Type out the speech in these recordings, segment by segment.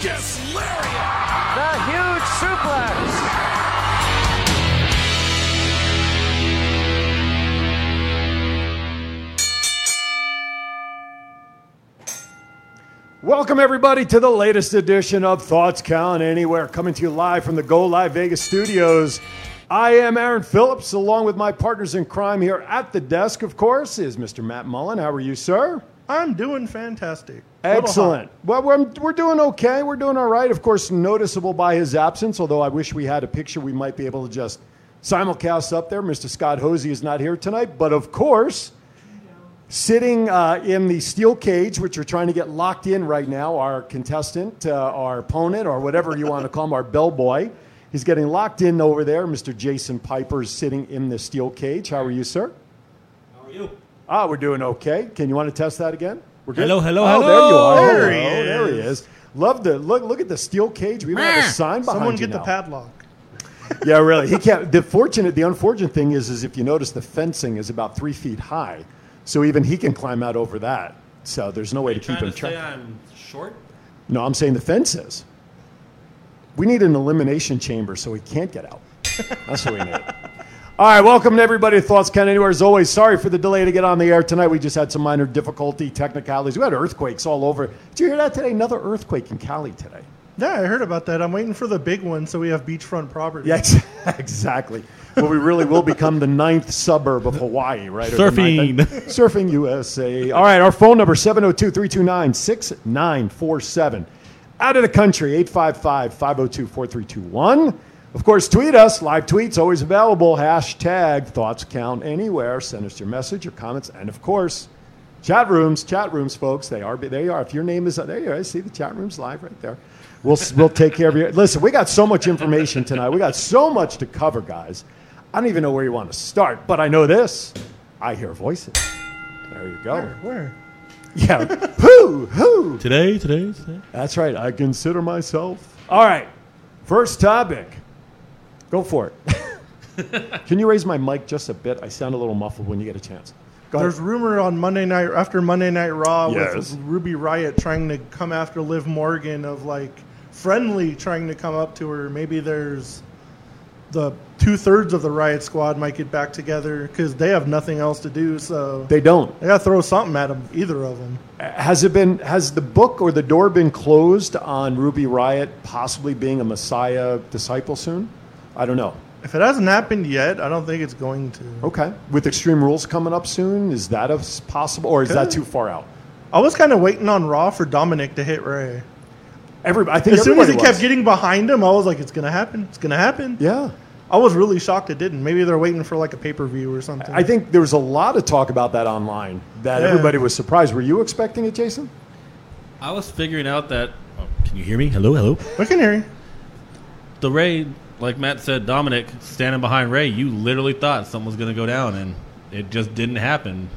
Discus Lariat. The huge suplex. Welcome, everybody, to the latest edition of Thoughts Count Anywhere, coming to you live from the Go Live Vegas studios. I am Aaron Phillips, along with my partners in crime here at the desk, of course, is Mr. Matt Mullen. How are you, sir? I'm doing fantastic. Excellent. Well, we're, we're doing okay. We're doing all right. Of course, noticeable by his absence, although I wish we had a picture we might be able to just simulcast up there. Mr. Scott Hosey is not here tonight, but of course, sitting uh, in the steel cage, which we're trying to get locked in right now, our contestant, uh, our opponent, or whatever you want to call him, our bellboy. He's getting locked in over there. Mr. Jason Piper is sitting in the steel cage. How are you, sir? How are you? Ah, we're doing okay. Can you want to test that again? We're good? Hello, hello, oh, hello. There you are. There he Hello, There he is. is. Love the look. Look at the steel cage. We even have a sign behind Someone you get the padlock. Yeah, really. He can't. The fortunate, the unfortunate thing is, is if you notice, the fencing is about three feet high, so even he can climb out over that. So there's no way to keep Trying him to say trapped. I'm short? No, I'm saying the fence is. We need an elimination chamber so he can't get out. That's what we need. All right, welcome to everybody to Thoughts Count Anywhere. As always, sorry for the delay to get on the air tonight. We just had some minor difficulty, technicalities. We had earthquakes all over. Did you hear that today? Another earthquake in Cali today. Yeah, I heard about that. I'm waiting for the big one so we have beachfront property. Yeah, exactly. Well, we really will become the ninth suburb of Hawaii, right? Surfing. ninth- Surfing USA. All right, our phone number 702 329 6947. Out of the country, 855 502 4321. Of course, tweet us. Live tweets always available. Hashtag thoughts count anywhere. Send us your message, your comments, and of course, chat rooms. Chat rooms, folks. They are. They are. If your name is there, you are. I see the chat rooms live right there. We'll we'll take care of you. Listen, we got so much information tonight. We got so much to cover, guys. I don't even know where you want to start, but I know this. I hear voices. There you go. Where? Yeah. who? Who? Today, today, today. That's right. I consider myself. All right. First topic. Go for it. Can you raise my mic just a bit? I sound a little muffled when you get a chance. There's rumor on Monday night after Monday Night Raw Yes. with Ruby Riott trying to come after Liv Morgan of like friendly trying to come up to her. Maybe there's the two thirds of the Riot Squad might get back together because they have nothing else to do. So They don't. they got to throw something at them. Either of them. Has it been? Has the book or the door been closed on Ruby Riott possibly being a Messiah disciple soon? I don't know. If it hasn't happened yet, I don't think it's going to. Okay. With Extreme Rules coming up soon, is that a s- possible, or is that too far out? I was kind of waiting on Raw for Dominik to hit Rey. Every, I think As soon as he everybody kept getting behind him, I was like, "It's gonna happen! It's gonna happen!" yeah. I was really shocked it didn't. Maybe they're waiting for like a pay per view or something. I think there was a lot of talk about that online that Yeah. everybody was surprised. Were you expecting it, Jason? I was figuring out that. Oh, can you hear me? Hello, hello. we can hear you. The Rey, like Matt said, Dominik standing behind Rey, you literally thought something was going to go down, and it just didn't happen.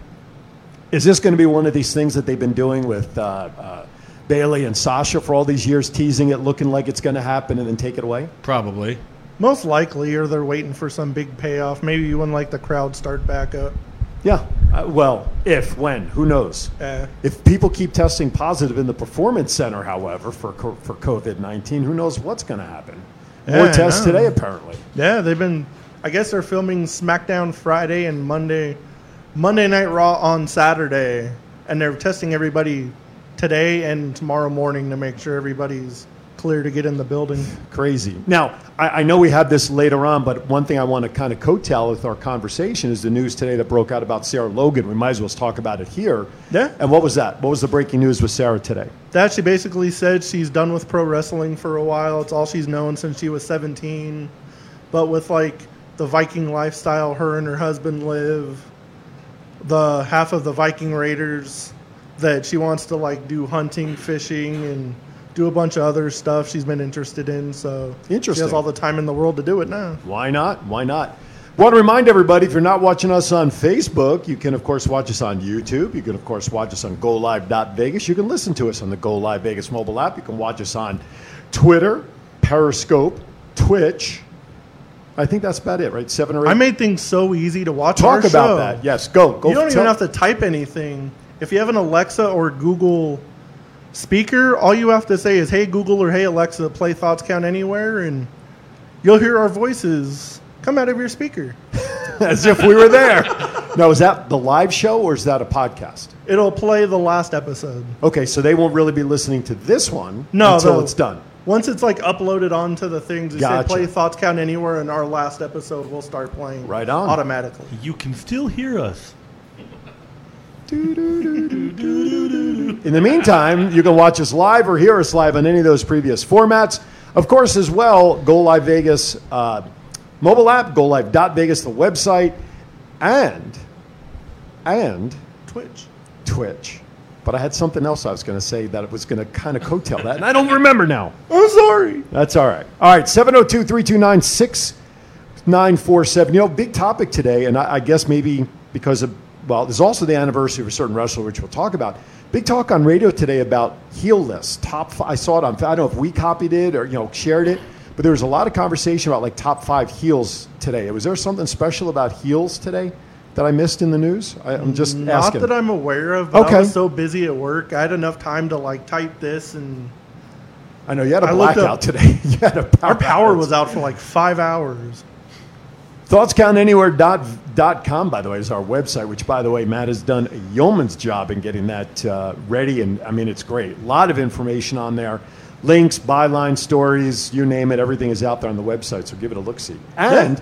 Is this going to be one of these things that they've been doing with uh, uh, Bayley and Sasha for all these years, teasing it, looking like it's going to happen, and then take it away? Probably. Most likely, or they're waiting for some big payoff. Maybe when like the crowd start back up. Yeah. Uh, well, if, when, who knows? Uh, If people keep testing positive in the performance center, however, for for COVID nineteen, who knows what's going to happen? More Yeah, tests today, apparently. yeah, they've been. I guess they're filming SmackDown Friday and Monday, Monday Night Raw on Saturday, and they're testing everybody today and tomorrow morning to make sure everybody's clear to get in the building. Crazy. Now, I, I know we have this later on, but one thing I want to kind of coattail with our conversation is the news today that broke out about Sarah Logan. We might as well talk about it here. Yeah. And what was that? What was the breaking news with Sarah today? That she basically said she's done with pro wrestling for a while. It's all she's known since she was 17. But with like the Viking lifestyle her and her husband live, the half of the Viking Raiders that she wants to like do hunting, fishing, and do a bunch of other stuff she's been interested in. So she has all the time in the world to do it now. Why not? Why not? Want to remind everybody if you're not watching us on Facebook, you can, of course, watch us on YouTube. You can, of course, watch us on GoLive.Vegas. You can listen to us on the Go Live Vegas mobile app. You can watch us on Twitter, Periscope, Twitch. I think that's about it, right? Seven or eight. I made things so easy to watch. Talk about show. that. Yes, go. go you don't tell- even have to type anything. If you have an Alexa or Google speaker, all you have to say is, "Hey Google" or "Hey Alexa, play Thoughts Count Anywhere," and you'll hear our voices come out of your speaker. As if we were there. now, is that the live show or is that a podcast? It'll play the last episode. Okay, so they won't really be listening to this one No, until the- it's done. Once it's like uploaded onto the things, you Gotcha. say play Thoughts Count Anywhere, and our last episode will start playing Right on. automatically. You can still hear us. In the meantime, you can watch us live or hear us live on any of those previous formats. Of course, as well, Go Live Vegas uh, mobile app, GoLive.Vegas, the website, and and Twitch. Twitch. But I had something else I was going to say that it was going to kind of coattail that, and I don't remember now. I'm sorry. That's all right. All right, 702 329 6947. You know, big topic today, and I, I guess maybe because of, well, there's also the anniversary of a certain wrestler, which we'll talk about. Big talk on radio today about heel lists. Top five, I saw it on, I don't know if we copied it or, you know, shared it, but there was a lot of conversation about like top five heels today. Was there something special about heels today that I missed in the news? I, I'm just Not asking. that I'm aware of. But Okay. I was so busy at work, I had enough time to like type this, and I know you had a I blackout up- today. you had a power our power was out for like five hours. ThoughtsCountAnywhere.com, by the way, is our website, which, by the way, Matt has done a yeoman's job in getting that uh, ready. And I mean, it's great. A lot of information on there links, byline stories, you name it. Everything is out there on the website. So give it a look see. And,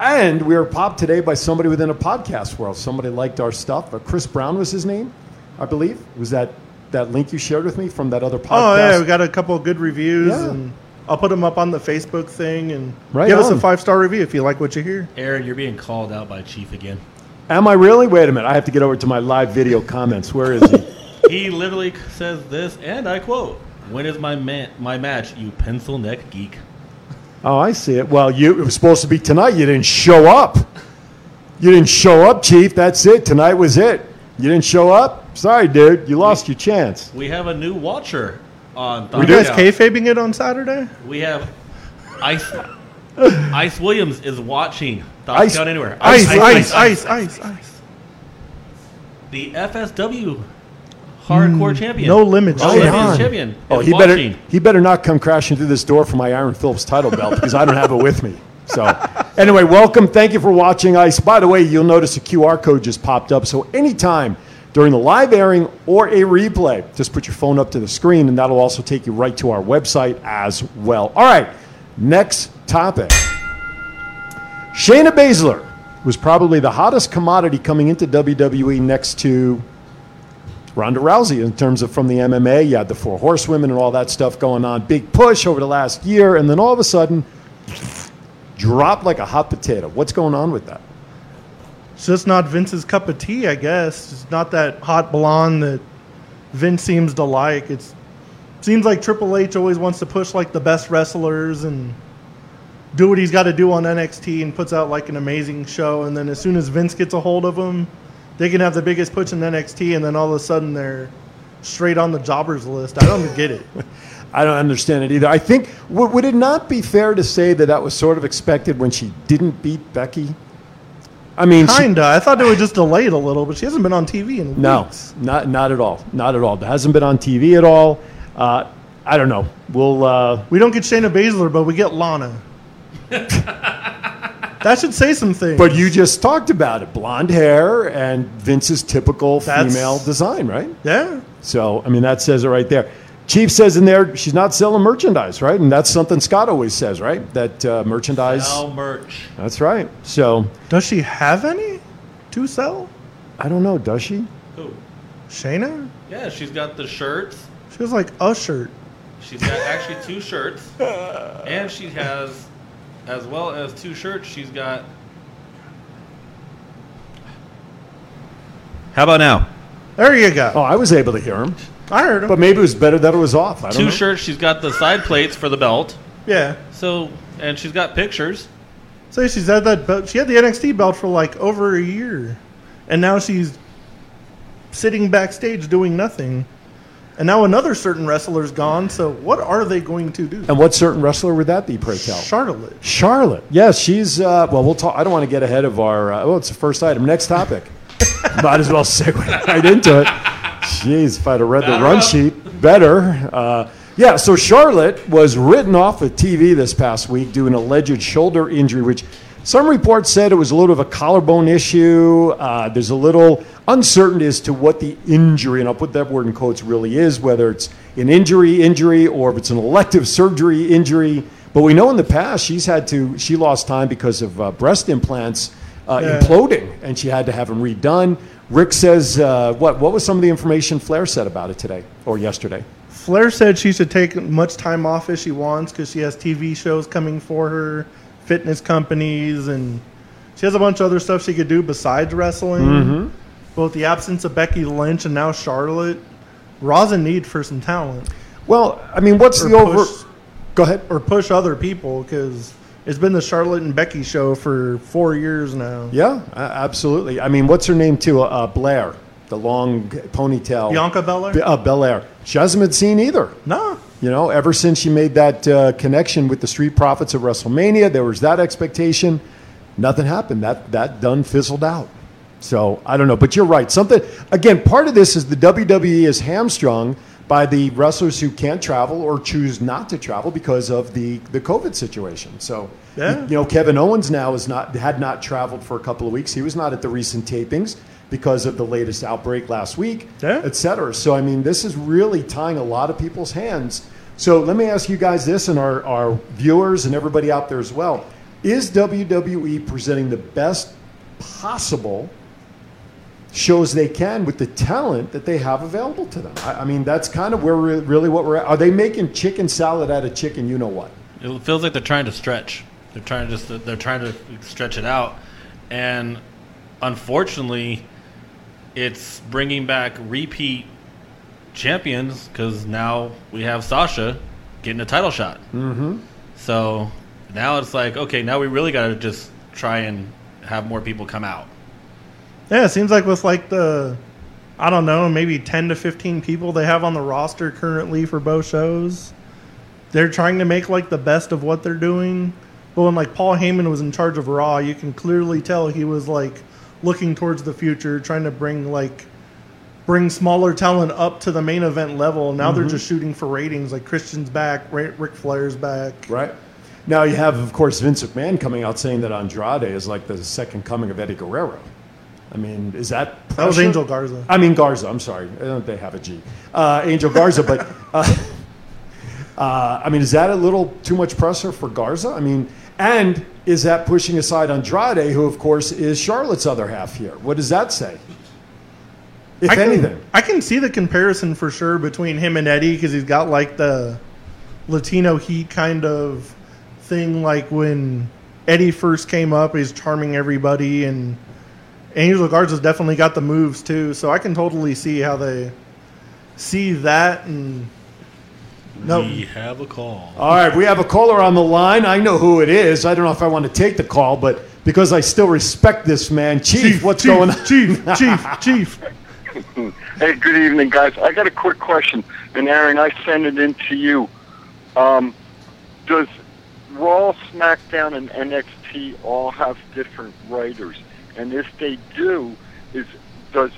and we were popped today by somebody within a podcast world. Somebody liked our stuff. Uh, Chris Brown was his name, I believe. Was that that link you shared with me from that other podcast? Oh yeah, we got a couple of good reviews, Yeah. and I'll put them up on the Facebook thing, and Right give us a five star review if you like what you hear. Aaron, you're being called out by Chief again. Am I really? Wait a minute. I have to get over to my live video comments. Where is he? He literally says this, and I quote, "When is my ma- my match, you pencil neck geek?" Oh, I see it. Well, you it was supposed to be tonight. You didn't show up. You didn't show up, Chief. That's it. Tonight was it. You didn't show up. Sorry, dude. You lost your chance. We have a new watcher on. Are you guys Count. kayfabing it on Saturday? We have Ice. Ice Williams is watching. Thoughts Ice- Count anywhere. Ice, ice, ice, ice, ice. The FSW hardcore hmm. champion. no limits. No Right limits on. champion. Oh, is he better watching. he better not come crashing through this door for my Iron Phillips title belt because I don't have it with me. So, anyway, welcome. Thank you for watching Ice. By the way, you'll notice a QR code just popped up. So, anytime during the live airing or a replay, just put your phone up to the screen, and that'll also take you right to our website as well. All right, next topic. Shayna Baszler was probably the hottest commodity coming into WWE next to Ronda Rousey in terms of from the MMA. You had the four horsewomen and all that stuff going on. Big push over the last year, and then all of a sudden, dropped like a hot potato. What's going on with that? It's just not Vince's cup of tea, I guess. It's not that hot blonde that Vince seems to like. It's seems like Triple H always wants to push like the best wrestlers and do what he's got to do on NXT and puts out like an amazing show. And then as soon as Vince gets a hold of them, they can have the biggest push in NXT, and then all of a sudden they're straight on the jobbers list. I don't get it. I don't understand it either. I think would it not be fair to say that that was sort of expected when she didn't beat Becky? I mean, Kinda. I thought they would just delay it a little, but she hasn't been on TV in no, weeks. not not at all, not at all. Hasn't been on TV at all. Uh, I don't know. We'll. Uh, We don't get Shayna Baszler, but we get Lana. that should say some things. but you just talked about it: blonde hair and Vince's typical That's- female design, right? yeah, So, I mean, that says it right there. Chief says in there she's not selling merchandise, right? And that's something Scott always says, right? That uh, merchandise. Now merch. That's right. So, does she have any to sell? I don't know. Does she? Who? Shayna? Yeah, she's got the shirts. She was like a shirt. She's got actually two shirts, and she has, as well as two shirts, she's got. How about now? There you go. Oh, I was able to hear him, I heard him. but maybe it was better that it was off. I don't Two know. shirts. She's got the side plates for the belt. yeah. So, and she's got pictures. So she's had that belt. She had the NXT belt for like over a year, and now she's sitting backstage doing nothing. And now another certain wrestler's gone. So what are they going to do? And what certain wrestler would that be, pray tell? Charlotte. Charlotte. Yes, she's. Uh, well, we'll talk. I don't want to get ahead of our. Uh, well, it's the first item. Next topic. Might as well segue right into it. Jeez, if I'd have read the run up. sheet better. Uh, yeah, so Charlotte was written off of TV this past week due to an alleged shoulder injury, which some reports said it was a little of a collarbone issue. Uh, there's a little uncertainty as to what the injury, and I'll put that word in quotes, really is, whether it's an injury injury or if it's an elective surgery injury. But we know in the past she's had to, she lost time because of uh, breast implants uh, Yeah. imploding, and she had to have them redone. Rick says, uh, what, what was some of the information Flair said about it today or yesterday? Flair said she should take much time off as she wants because she has TV shows coming for her, fitness companies, and she has a bunch of other stuff she could do besides wrestling. Mm-hmm. With the absence of Becky Lynch and now Charlotte, Raw's in need for some talent Well, I mean, what's Or the over? Go ahead. or push other people because it's been the Charlotte and Becky show for four years now. Yeah, absolutely. I mean, what's her name too? Uh, Blair, the long ponytail. Bianca Belair? B- uh, Belair. She hasn't been seen either. No. You know, ever since she made that uh, connection with the Street Profits of WrestleMania, there was that expectation. Nothing happened. That that done fizzled out. So I don't know, but you're right. Something again. Part of this is the WWE is hamstrung by the wrestlers who can't travel or choose not to travel because of the the COVID situation. So Yeah. you know, Kevin Owens now is not had not traveled for a couple of weeks. He was not at the recent tapings because of the latest outbreak last week, Yeah. et cetera. So I mean, this is really tying a lot of people's hands. So let me ask you guys this, and our, our viewers and everybody out there as well: Is WWE presenting the best possible shows they can with the talent that they have available to them? I, I mean, that's kind of where we're, really what we're at. Are they making chicken salad out of chicken? You know what? It feels like they're trying to stretch. They're trying to just they're trying to stretch it out, and unfortunately, it's bringing back repeat champions because now we have Sasha getting a title shot. Mm-hmm. So now it's like okay, now we really got to just try and have more people come out. Yeah, it seems like with like the, I don't know, maybe 10 to 15 people they have on the roster currently for both shows, they're trying to make like the best of what they're doing. But when like Paul Heyman was in charge of Raw, you can clearly tell he was like looking towards the future, trying to bring like bring smaller talent up to the main event level. Now they're mm-hmm. just shooting for ratings. Like Christian's back, Ra- Ric Flair's back. Right. Now you have, of course, Vince McMahon coming out saying that Andrade is like the second coming of Eddie Guerrero. I mean, is that That was? Angel Garza. I mean Garza. I'm sorry, I don't they have a G. Uh, Angel Garza, but uh, uh, I mean, is that a little too much pressure for Garza? I mean, and is that pushing aside Andrade, who of course is Charlotte's other half here? What does that say? If I can, anything, I can see the comparison for sure between him and Eddie because he's got like the Latino heat kind of thing. Like when Eddie first came up, he's charming everybody, and Angel Garza's definitely got the moves too. So I can totally see how they see that. And no, We have a call. All right, we have a caller on the line. I know who it is. I don't know if I want to take the call, but because I still respect this man, Chief, what's Chief, going on? Chief, Chief, Chief. Hey, good evening, guys. I got a quick question, and Aaron, I send it in to you. Um, does Raw, SmackDown, and NXT all have different writers? And if they do, is does,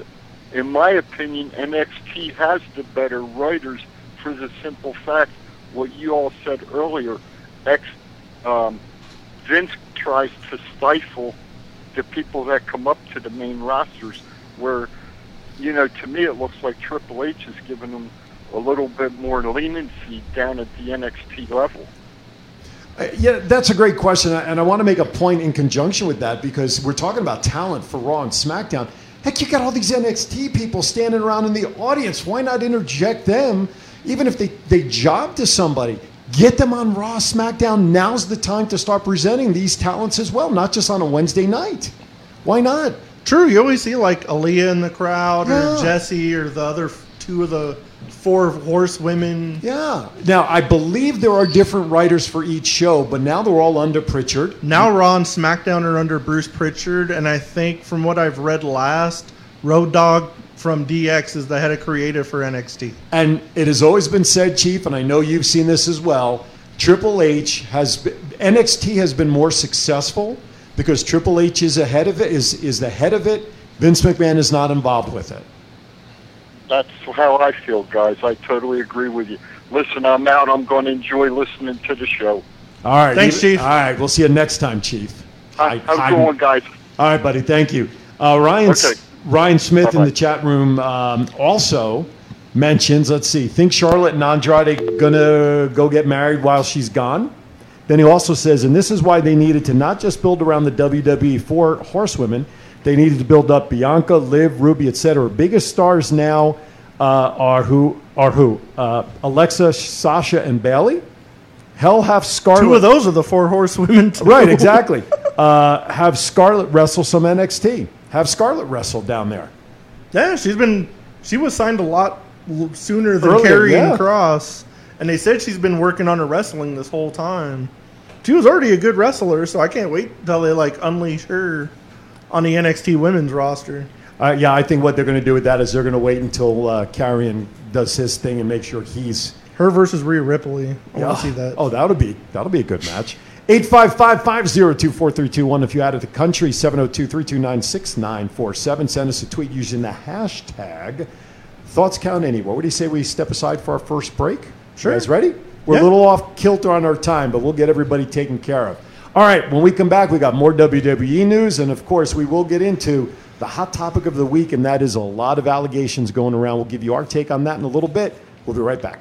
in my opinion, NXT has the better writers for the simple fact what you all said earlier. X, um, Vince tries to stifle the people that come up to the main rosters, where you know, to me, it looks like Triple H has given them a little bit more leniency down at the NXT level. Uh, Yeah, that's a great question, and I want to make a point in conjunction with that because we're talking about talent for Raw and SmackDown. Heck, you got all these NXT people standing around in the audience. Why not interject them, even if they, they job to somebody? Get them on Raw, SmackDown. Now's the time to start presenting these talents as well, not just on a Wednesday night. Why not? True, you always see like Aliyah in the crowd Yeah. or Jesse or the other two of the four horsewomen. Yeah. Now, I believe there are different writers for each show, but now they're all under Pritchard. Now Raw and SmackDown are under Bruce Pritchard, and I think from what I've read last, Road Dog from DX is the head of creative for NXT. And it has always been said, Chief, and I know you've seen this as well. Triple H has been, NXT has been more successful because Triple H is ahead of it, is is the head of it. Vince McMahon is not involved with it. That's how I feel, guys. I totally agree with you. Listen, I'm out. I'm going to enjoy listening to the show. All right. Thanks, you- Chief. All right. We'll see you next time, Chief. Hi, How's Hi- it going, guys? All right, buddy. Thank you. Uh, Ryan, Okay. Ryan Smith in Bye-bye. the chat room um, also mentions, let's see, think Charlotte and Andrade going to go get married while she's gone? Then he also says, and this is why they needed to not just build around the WWE four horsewomen, they needed to build up Bianca, Liv, Ruby, etc. Biggest stars now uh, are who? Are who? Uh, Alexa, Sasha, and Bayley. Hell, have Scarlett. Two of those are the four horsewomen. Too. Right, exactly. uh, have Scarlett wrestle some NXT. Have Scarlett wrestle down there. Yeah, she's been. She was signed a lot sooner than Earlier, Carrie yeah. and Cross, and they said she's been working on her wrestling this whole time. She was already a good wrestler, so I can't wait till they like unleash her on the NXT women's roster. Uh, yeah, I think what they're going to do with that is they're going to wait until uh, Karrion does his thing and make sure he's. Her versus Rhea Ripley. I want to see that. Oh, that'll be that'll be a good match. 855-502-4321 if you're out of the country. 702-329-6947. Send us a tweet using the hashtag thoughts count anywhere. What do you say we step aside for our first break? Sure. You guys ready? We're Yeah. a little off kilter on our time, but we'll get everybody taken care of. All right, when we come back, we got more WWE news, and of course, we will get into the hot topic of the week, and that is a lot of allegations going around. We'll give you our take on that in a little bit. We'll be right back.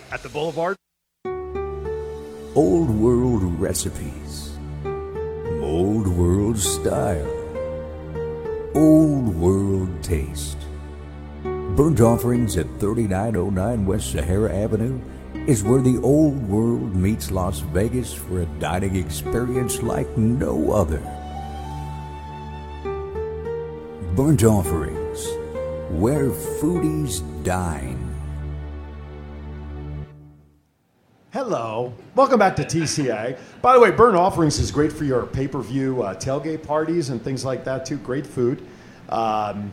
at the Boulevard. Old world recipes, old world style, old world taste. Burnt Offerings at 3909 West Sahara Avenue is where the old world meets Las Vegas for a dining experience like no other. Burnt Offerings, where foodies dine. Hello. Welcome back to TCA. By the way, Burnt Offerings is great for your pay per view uh, tailgate parties and things like that, too. Great food. Um,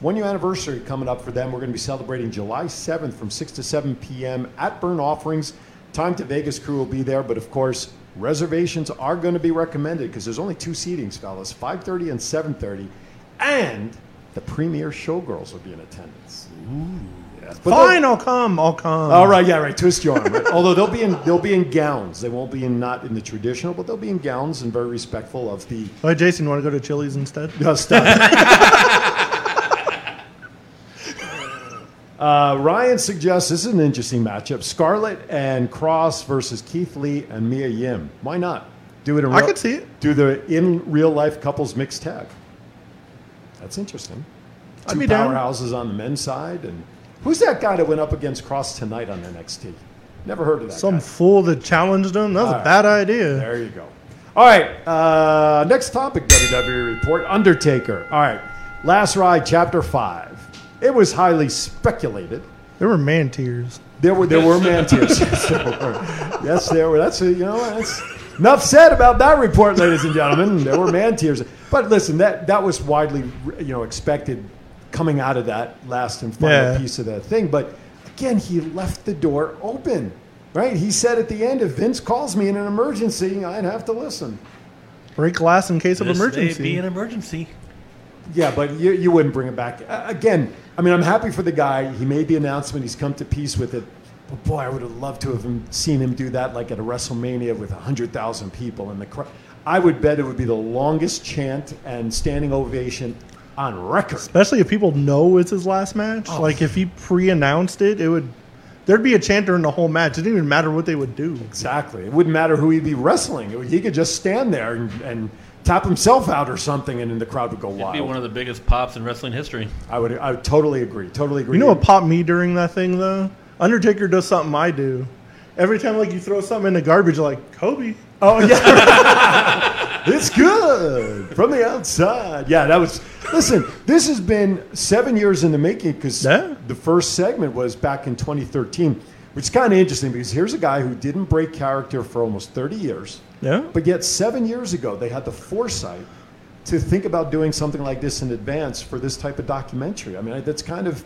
one year anniversary coming up for them. We're going to be celebrating July 7th from 6 to 7 p.m. at Burnt Offerings. Time to Vegas crew will be there, but of course, reservations are going to be recommended because there's only two seatings, fellas 5.30 and 7.30. And the premier showgirls will be in attendance. Yes. But Fine, I'll come. I'll come. all right, yeah, right. Twist your arm. Right? Although they'll be in they'll be in gowns. They won't be in not in the traditional, but they'll be in gowns and very respectful of the All right, Jason, you want to go to Chili's instead? uh, stuff. uh, Ryan suggests this is an interesting matchup: Scarlett and Kross versus Keith Lee and Mia Yim. Why not do it? In I could see it. Do the in real life couples mixed tag. That's interesting. I'd Two be down. powerhouses on the men's side, and who's that guy that went up against Kross tonight on NXT? Never heard of that. Some guy. fool that challenged him. That was All a right. bad idea. There you go. All right. Uh, next topic WWE report Undertaker. All right. Last Ride, Chapter 5. It was highly speculated. There were man tears. There were there were man tears. yes, there were. Yes, there were. That's a, you know that's enough said about that report, ladies and gentlemen. There were man tears. But listen, that that was widely you know expected coming out of that last and final Yeah. piece of that thing. But again, he left the door open. Right? He said at the end, if Vince calls me in an emergency, I'd have to listen. Break glass in case of This may emergency. be an emergency. Yeah, but you, you wouldn't bring it back. Uh, again, I mean, I'm happy for the guy. He made the announcement. He's come to peace with it. But boy, I would have loved to have seen him do that like at a WrestleMania with 100,000 people in the crowd. I would bet it would be the longest chant and standing ovation on record. Especially if people know it's his last match. Oh. Like if he pre-announced it, it would. There'd be a chant during the whole match. It didn't even matter what they would do. Exactly. It wouldn't matter who he'd be wrestling. He could just stand there and, and tap himself out or something, and then the crowd would go It'd wild. be one of the biggest pops in wrestling history. I would. I would totally agree. Totally agree. You know what popped me during that thing though? Undertaker does something I do, Every time like you throw something in the garbage, you're like Kobe. Oh yeah, it's good from the outside. Yeah, that was. Listen, this has been seven years in the making because Yeah. the first segment was back in 2013, which is kind of interesting because here's a guy who didn't break character for almost 30 years, Yeah. but yet seven years ago they had the foresight to think about doing something like this in advance for this type of documentary. I mean, I, that's kind of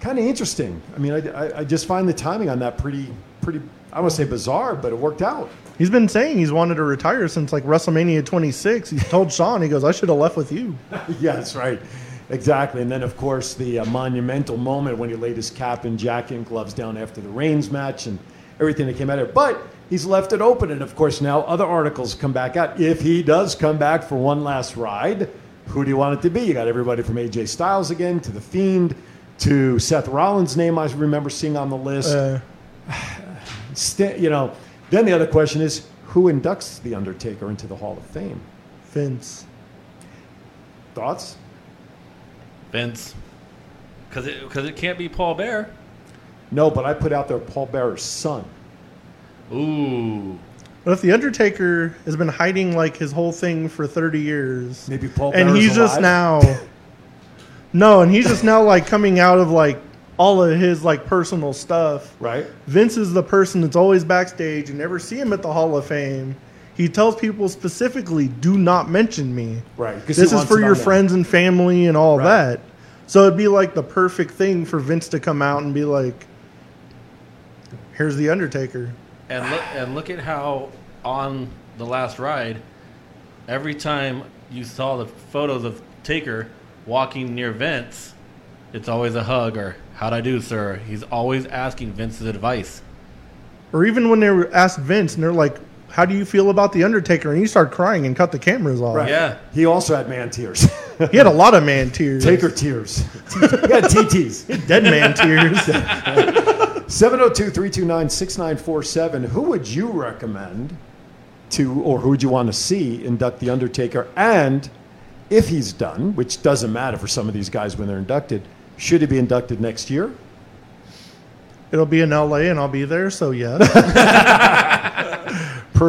kind of interesting. I mean, I, I, I just find the timing on that pretty pretty. I want to say bizarre, but it worked out. He's been saying he's wanted to retire since like WrestleMania 26. He told Shawn, he goes, I should have left with you. yeah, that's right. Exactly. And then, of course, the uh, monumental moment when he laid his cap and jacket and gloves down after the Reigns match and everything that came out of it. But he's left it open. And, of course, now other articles come back out. If he does come back for one last ride, who do you want it to be? You got everybody from AJ Styles again to The Fiend to Seth Rollins' name I remember seeing on the list. Uh, Sta- you know, then the other question is who inducts The Undertaker into the Hall of Fame? Vince. Thoughts? Vince. Because it, cause it can't be Paul Bearer. No, but I put out there Paul Bearer's son. Ooh. But if the Undertaker has been hiding like his whole thing for 30 years, Maybe Paul and Bearer's he's just now, no, and he's just now like coming out of like all of his like personal stuff. Right? Vince is the person that's always backstage. You never see him at the Hall of Fame. He tells people specifically, "Do not mention me." Right. This is for your on there. friends and family and all Right. that. So it'd be like the perfect thing for Vince to come out and be like, "Here's the Undertaker." And look, and look at how on the last ride, every time you saw the photos of Taker walking near Vince, it's always a hug or "How'd I do, sir?" He's always asking Vince's advice. Or even when they were asked Vince and they're like, "How do you feel about the Undertaker?" and he started crying and cut the cameras off. Right. Yeah. He also had man tears. He had a lot of man tears. Taker tears. he had TTs. dead man tears. 702 329 6947. Who would you recommend to, or who would you want to see induct The Undertaker? And if he's done, which doesn't matter for some of these guys when they're inducted, should he be inducted next year? It'll be in L.A. and I'll be there. So yes,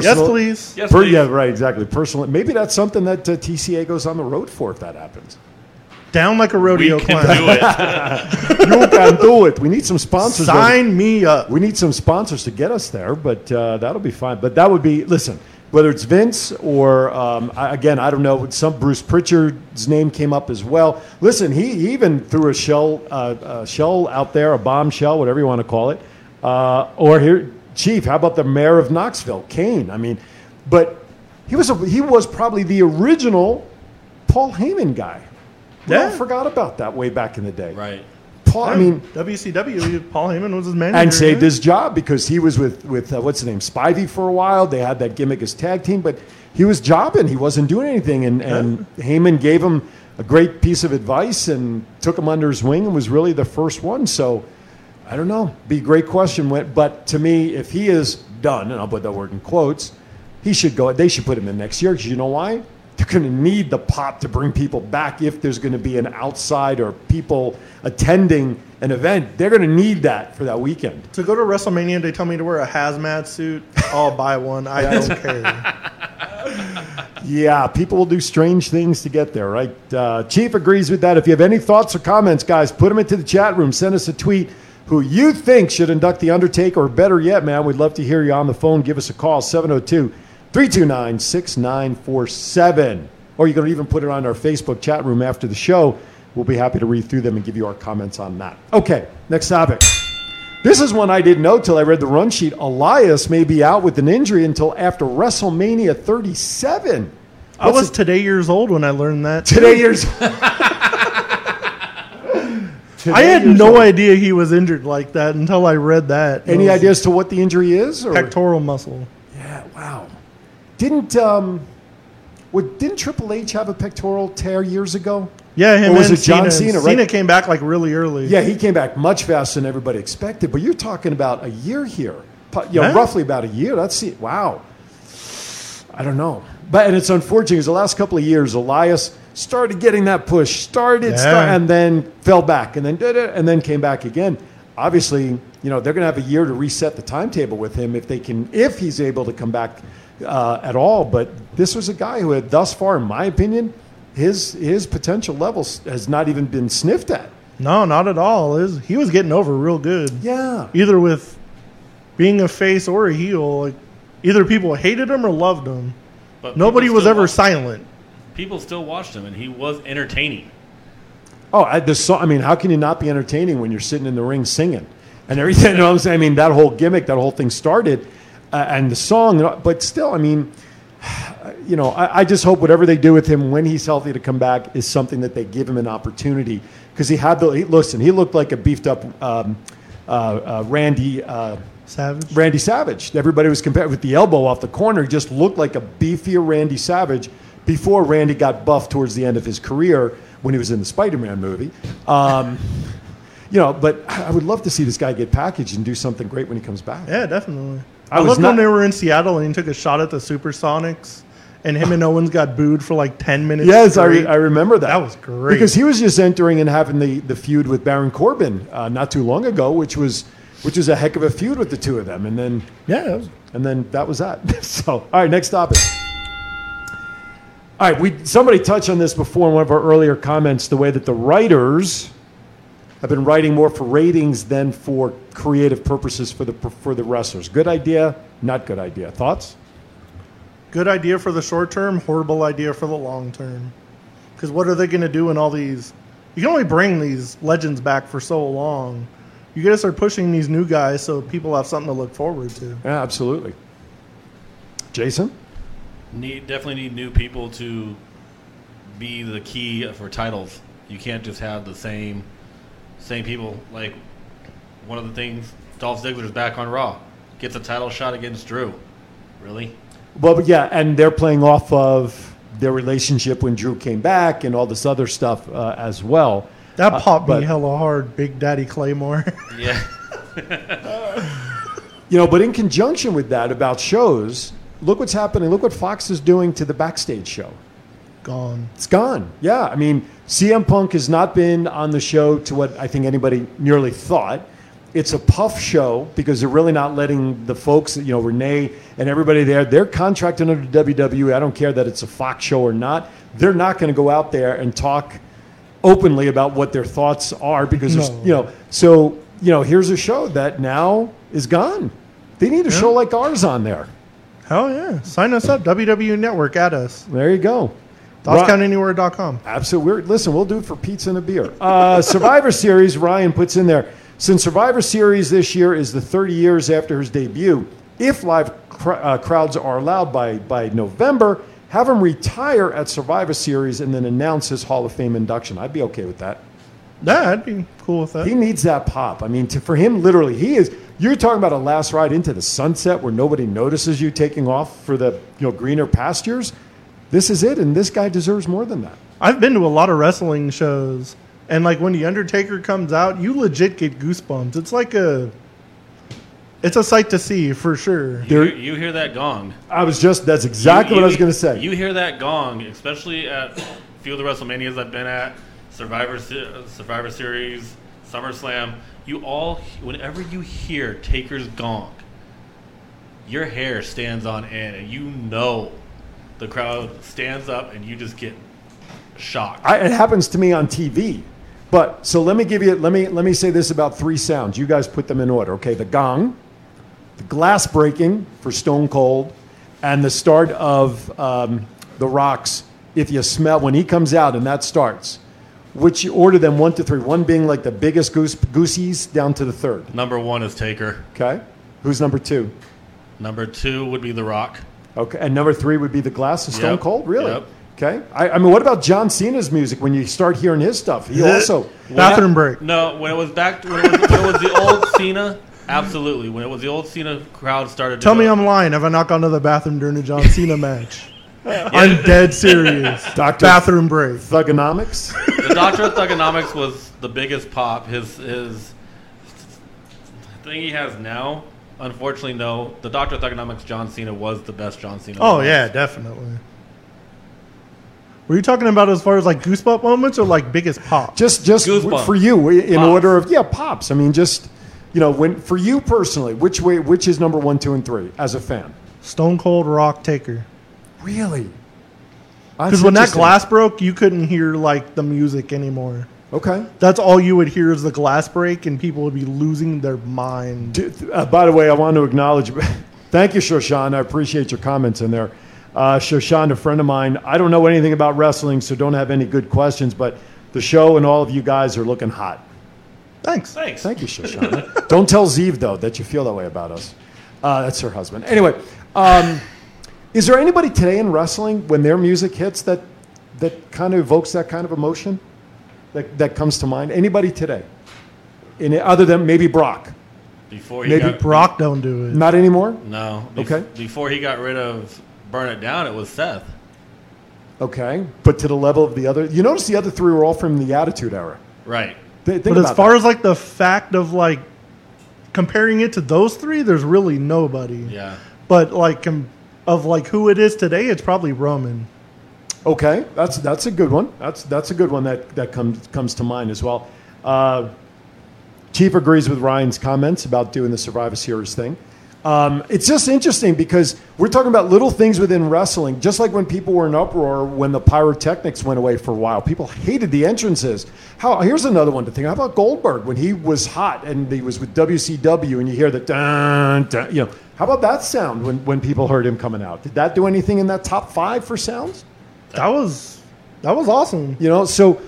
yes, please. Yes, Per- please. yeah, right, exactly. Personal. Maybe that's something that uh, TCA goes on the road for if that happens. Down like a We rodeo can clown. do it. you can do it. We need some sponsors. Sign me up. We need some sponsors to get us there, but uh, that'll be fine. But that would be listen. Whether it's Vince or um, I, again, I don't know. Some Bruce Pritchard's name came up as well. Listen, he, he even threw a shell, uh, a shell out there, a bombshell, whatever you want to call it. Uh, or here, Chief, how about the mayor of Knoxville, Kane? I mean, but he was a, he was probably the original Paul Heyman guy. We all forgot about that way back in the day. right. Paul, I mean, WCW. Paul Heyman was his manager. and saved yeah. his job because he was with with uh, what's the name Spivey for a while. They had that gimmick as tag team, but he was jobbing. He wasn't doing anything, and and Heyman gave him a great piece of advice and took him under his wing and was really the first one. So I don't know. Be a great question, but to me, if he is done, and I'll put that word in quotes, he should go. They should put him in next year because you know why? They're going to need the pop to bring people back if there's going to be an outside or people attending an event. They're going to need that for that weekend. To go to WrestleMania, they tell me to wear a hazmat suit. I'll buy one. I don't care. Yeah, people will do strange things to get there, right? Uh, Chief agrees with that. If you have any thoughts or comments, guys, put them into the chat room. Send us a tweet who you think should induct The Undertaker, or better yet, man, we'd love to hear you on the phone. Give us a call, 702 329 6947. Or you can even put it on our Facebook chat room after the show. We'll be happy to read through them and give you our comments on that. Okay, next topic. This is one I didn't know till I read the run sheet. Elias may be out with an injury until after WrestleMania 37. I What's was today years old when I learned that. Today years. I had no idea he was injured like that until I read that. Any It was ideas to what the injury is? Or? Pectoral muscle. Yeah, wow. Didn't um, what, didn't Triple H have a pectoral tear years ago? Yeah, him Or was and it John Cena. Cena, right? Cena came back like really early. Yeah, he came back much faster than everybody expected. But you're talking about a year here, you know, Yeah. roughly about a year. That's it. Wow. I don't know, but and it's unfortunate because the last couple of years, Elias started getting that push, started, Yeah. start, and then fell back, and then did it, and then came back again. Obviously, you know they're going to have a year to reset the timetable with him if they can if he's able to come back uh, at all. But this was a guy who had thus far, in my opinion, his his potential levels has not even been sniffed at. No, not at all. It was- he was getting over real good. Yeah. Either with being a face or a heel, like either people hated him or loved him. But Nobody was ever watched- silent. People still watched him, and he was entertaining. Oh, I, the song. I mean, how can you not be entertaining when you're sitting in the ring singing and everything? You know what I'm saying? I mean, that whole gimmick, that whole thing started, uh, and the song. But still, I mean, you know, I, I just hope whatever they do with him when he's healthy to come back is something that they give him an opportunity because he had the. He, listen, he looked like a beefed up um, uh, uh, Randy. Uh, Savage. Randy Savage. Everybody was compared with the elbow off the corner. He just looked like a beefier Randy Savage before Randy got buffed towards the end of his career when he was in the Spider-Man movie. Um, you know, but I would love to see this guy get packaged and do something great when he comes back. Yeah, definitely. I I, loved not- when they were in Seattle and he took a shot at the Supersonics, and him and Owens got booed for like ten minutes. Yes, I, re- I remember that. That was great. because he was just entering and having the, the feud with Baron Corbin uh, not too long ago, which was which was a heck of a feud with the two of them, and then yeah, that was, and then that was that. so, all right, next topic. All right, we somebody touched on this before in one of our earlier comments. The way that the writers have been writing more for ratings than for creative purposes for the for the wrestlers. Good idea, not good idea. Thoughts? good idea for the short term, horrible idea for the long term. Because what are they going to do in all these? You can only bring these legends back for so long. You got to start pushing these new guys so people have something to look forward to. Yeah, absolutely. Jason, Need definitely need new people to be the key for titles. You can't just have the same same people. Like one of the things, Dolph Ziggler's back on Raw, gets a title shot against Drew. Really? well, yeah, and they're playing off of their relationship when Drew came back and all this other stuff uh, as well. That Uh, popped but- me hella hard, Big Daddy Claymore. Yeah. You know, but in conjunction with that about shows, look what's happening. Look what Fox is doing to the backstage show. Gone. It's gone. Yeah, I mean, CM Punk has not been on the show to what I think anybody nearly thought. It's a puff show because they're really not letting the folks, you know, Renee and everybody there. They're contracted under WWE. I don't care that it's a Fox show or not. They're not going to go out there and talk openly about what their thoughts are because No. you know. So you know, here's a show that now is gone. They need a show like ours on there. Hell yeah. Sign us up. WWE Network at us. There you go. ThoughtsCountAnywhere.com. Absolutely. We're, listen, we'll do it for pizza and a beer. Uh, Survivor Series, Ryan puts in there. Since Survivor Series this year is the 30 years after his debut, if live cr- uh, crowds are allowed by, by November, have him retire at Survivor Series and then announce his Hall of Fame induction. I'd be okay with that. Yeah, I'd be cool with that. He needs that pop. I mean, to, for him, literally, he is. You're talking about a last ride into the sunset where nobody notices you taking off for the you know greener pastures. This is it, and this guy deserves more than that. I've been to a lot of wrestling shows, and like when the Undertaker comes out, you legit get goosebumps. It's like a, it's a sight to see for sure. You, There- hear- you hear that gong. I was just, that's exactly You- what I was going to say. You hear that gong, especially at a few of the WrestleManias I've been at, Survivor Survivor Series, SummerSlam. You all, whenever you hear Taker's gong, your hair stands on end, and you know the crowd stands up, and you just get shocked. I, it happens to me on TV. But so let me give you let me let me say this about three sounds. You guys put them in order, okay? The gong, the glass breaking for Stone Cold, and the start of um, the Rocks. If you smell when he comes out and that starts, which you order them one to three. One being like the biggest goose goosies down to the third. Number one is Taker. Okay, who's number two? Number two would be The Rock. Okay, and number three would be the glass of Stone Yep, Cold. Really? yep. Okay. I, I mean, what about John Cena's music? When you start hearing his stuff, he also. Bathroom break. No, when it was back, when it was, when it was the old Cena, absolutely. When it was the old Cena crowd started. To Tell me go- I'm lying. Have I not gone to the bathroom during a John Cena match? I'm dead serious. Doctor- Bathroom break. Thuganomics. the Doctor of Thuganomics was the biggest pop. His his thing he has now, unfortunately, no. The Doctor of Economics John Cena was the best John Cena. Oh yeah, was. definitely. Were you talking about as far as like goosebump moments or like biggest pop? just just Goosebumps. for you in Pops. order of yeah pops. I mean, just you know, when for you personally, which way, which is number one, two, and three as a fan? Stone Cold Rock Taker. Really? Because when that glass broke, you couldn't hear like the music anymore. Okay. That's all you would hear is the glass break, and people would be losing their mind. D- Uh, by the way, I want to acknowledge. Thank you, Shoshan. I appreciate your comments in there. Uh, Shoshan, a friend of mine. I don't know anything about wrestling, so don't have any good questions. But the show and all of you guys are looking hot. Thanks. Thanks. Thank you, Shoshan. Don't tell Zeev, though, that you feel that way about us. Uh, that's her husband. Anyway, um, is there anybody today in wrestling, when their music hits, that, that kind of evokes that kind of emotion that, that comes to mind? Anybody today? In, other than maybe Brock? Before he Maybe got, Brock don't do it. Not anymore? No. Bef- Okay. Before he got rid of Burn It Down, it was Seth. Okay. But to the level of the other. You notice the other three were all from the Attitude Era. Right. Th- think But as far that. as like the fact of like comparing it to those three, there's really nobody. Yeah. But like com- of like who it is today, it's probably Roman. Okay, that's that's a good one. That's that's a good one that that comes comes to mind as well. Uh, Chief agrees with Ryan's comments about doing the Survivor Series thing. Um, it's just interesting because we're talking about little things within wrestling. Just like when people were in uproar when the pyrotechnics went away for a while, people hated the entrances. How here's another one to think. How about Goldberg when he was hot and he was with WCW and you hear the dun, dun you know? How about that sound when when people heard him coming out? Did that do anything in that top five for sounds? That was that was awesome. You know, so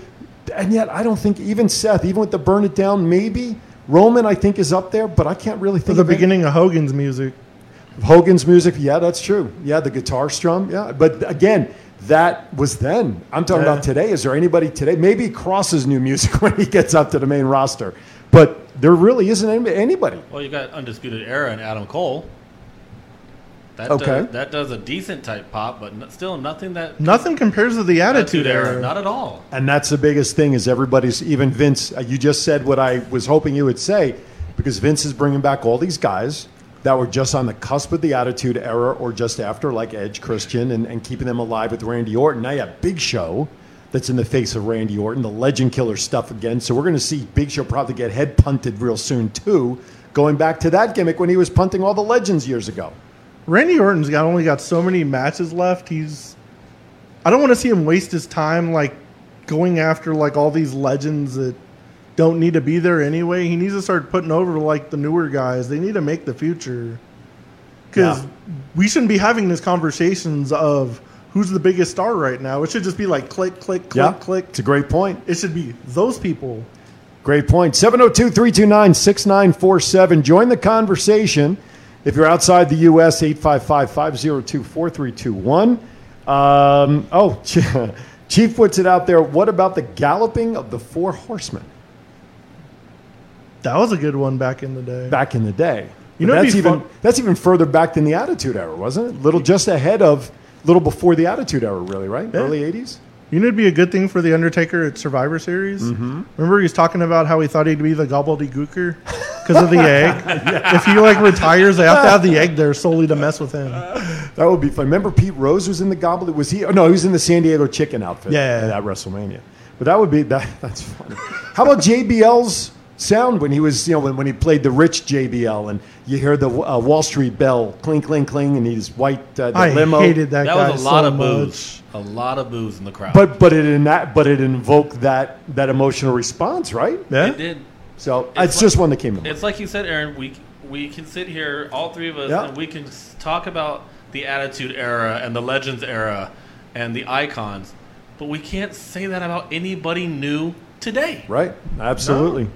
and yet I don't think even Seth, even with the burn it down, maybe Roman I think is up there, but I can't really For think the of it. beginning of Hogan's music. Hogan's music, yeah, that's true. Yeah, the guitar strum, yeah. But again, that was then. I'm talking Yeah. about today. Is there anybody today? Maybe Kross's new music when he gets up to the main roster, but there really isn't anybody. Well, you got Undisputed Era and Adam Cole. That Okay. Does, that does a decent type pop, but n- still nothing that Nothing compares to the Attitude, Attitude Era. Era. Not at all. And that's the biggest thing is everybody's even Vince. uh, You just said what I was hoping you would say because Vince is bringing back all these guys that were just on the cusp of the Attitude Era or just after, like Edge, Christian, and, and keeping them alive with Randy Orton. Now you have Big Show that's in the face of Randy Orton, the Legend Killer stuff again. So we're going to see Big Show probably get head punted real soon too, going back to that gimmick when he was punting all the legends years ago. Randy Orton's got only got so many matches left. He's I don't want to see him waste his time like going after like all these legends that don't need to be there anyway. He needs to start putting over like the newer guys. They need to make the future. Cuz Yeah. we shouldn't be having these conversations of who's the biggest star right now. It should just be like click click click yeah, click. it's a great point. It should be those people. Great point. 702 329 6947. Join the conversation. If you're outside the U.S., 855 502 4321. Um, Oh, Chief puts it out there. What about the galloping of the four horsemen That was a good one back in the day. back in the day? You But know, that's even fun- that's even further back than the Attitude Era, wasn't it? Little just ahead of, little before the Attitude Era, really, right? Yeah. Early 80s. You know, it'd be a good thing for the Undertaker at Survivor Series. Mm-hmm. Remember, he was talking about how he thought he'd be the gobbledygooker because of the egg. If he like retires, they have to have the egg there solely to mess with him. That would be fun. Remember Pete Rose was in the Goblet? Was he? Oh, no, he was in the San Diego Chicken outfit. Yeah. at WrestleMania. But that would be that. That's funny. How about JBL's sound when he was, you know, when, when he played the rich JBL, and you hear the uh, Wall Street bell clink, clink, cling, and he's white uh, the I limo. hated that, That guy was a lot so of much. booze. A lot of booze in the crowd. But but it in that but it invoked that that emotional response, right? Yeah, it did. So it's, It's just one that came to mind. It's like you said, Aaron. We we can sit here, all three of us, Yeah. and we can talk about the Attitude Era and the Legends Era and the icons, but we can't say that about anybody new today. Right? Absolutely.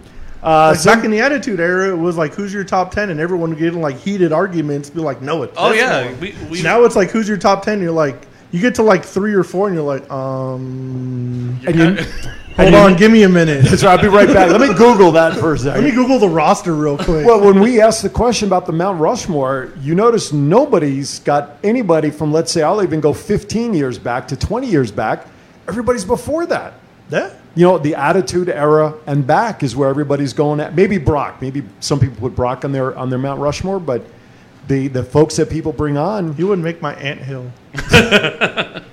Uh, like some- back in the Attitude Era, it was like, "Who's your top 10? and everyone would get in like heated arguments, be like, "No, it's Oh yeah, one." we, we now it's like, "Who's your top 10? You're like, you get to like three or four, and you're like, um, and you, hold on, give me a minute. so I'll be right back. Let me Google that for a second. Let me Google the roster real quick. Well, when we asked the question about the Mount Rushmore, you notice nobody's got anybody from, let's say, I'll even go 15 years back to 20 years back. Everybody's before that. yeah. You know, the Attitude Era and back is where everybody's going at. Maybe Brock. Maybe some people put Brock on their on their Mount Rushmore, but the the folks that people bring on, You wouldn't make my anthill.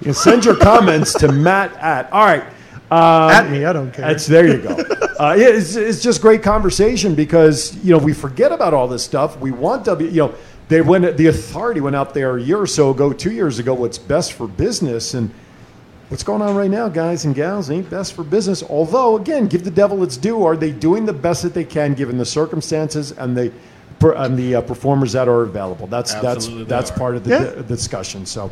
you send your comments to Matt at. All right. At me, I don't care. That's there you go. uh, it's, it's just great conversation because you know we forget about all this stuff. We want W. You know, they went. The authority went out there a year or so ago, two years ago. What's best for business and what's going on right now, guys and gals, ain't best for business. Although, again, give the devil its due. Are they doing the best that they can given the circumstances and the and the uh, performers that are available? That's Absolutely that's that's are. part of the Yeah. di- discussion. So,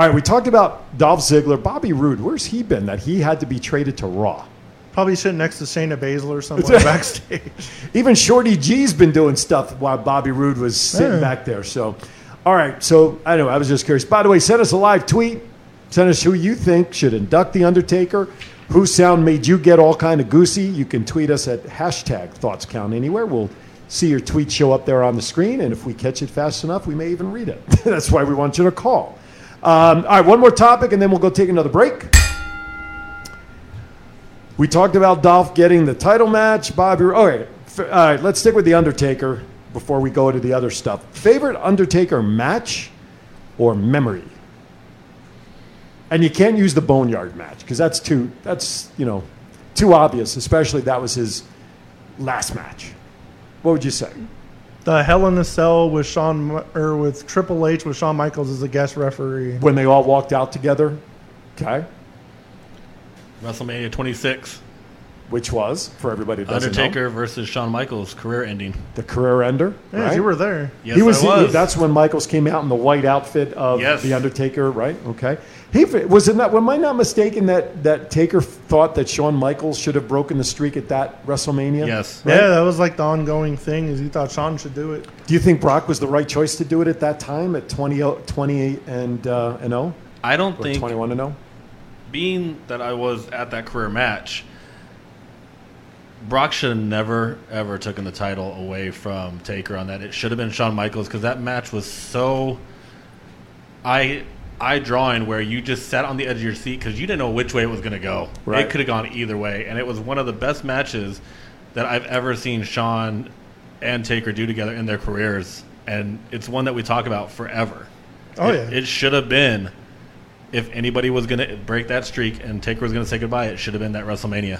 all right, we talked about Dolph Ziggler, Bobby Roode. Where's he been? That he had to be traded to Raw. Probably sitting next to Shayna Baszler somewhere backstage. Even Shorty G's been doing stuff while Bobby Roode was sitting Yeah. back there. So, all right. So I know I was just curious. By the way, send us a live tweet. Send us who you think should induct the Undertaker. Whose sound made you get all kind of goosey? You can tweet us at hashtag Thoughts Count Anywhere. We'll see your tweet show up there on the screen, and if we catch it fast enough, we may even read it. That's why we want you to call. Um, all right, one more topic, and then we'll go take another break. We talked about Dolph getting the title match. Bobby. Okay, f- all right. Let's stick with the Undertaker before we go to the other stuff. Favorite Undertaker match or memory? And you can't use the Boneyard match because that's too. That's you know too obvious. Especially that was his last match. What would you say? The Hell in a Cell with Shawn Mi- or with Triple H with Shawn Michaels as a guest referee. When they all walked out together. Okay. WrestleMania 26, Which was for everybody who Undertaker know versus Shawn Michaels, career ending. the career ender. Yeah, right? you were there. Yes, he was, I was. That's when Michaels came out in the white outfit of Yes. the Undertaker, right? Okay. He was it not? Am I not mistaken that that Taker thought that Shawn Michaels should have broken the streak at that WrestleMania? yes. Right? Yeah, that was like the ongoing thing. Is he thought Shawn should do it? Do you think Brock was the right choice to do it at that time at 20, 28 and uh, and 0 I don't or think 21 and oh? 0? being that I was at that career match, Brock should have never ever taken the title away from Taker on that. It should have been Shawn Michaels because that match was so eye eye drawing where you just sat on the edge of your seat because you didn't know which way it was going to go. Right. It could have gone either way, and it was one of the best matches that I've ever seen Shawn and Taker do together in their careers, and it's one that we talk about forever. Oh, It- yeah. it should have been if anybody was going to break that streak and Taker was going to say goodbye, it should have been that WrestleMania.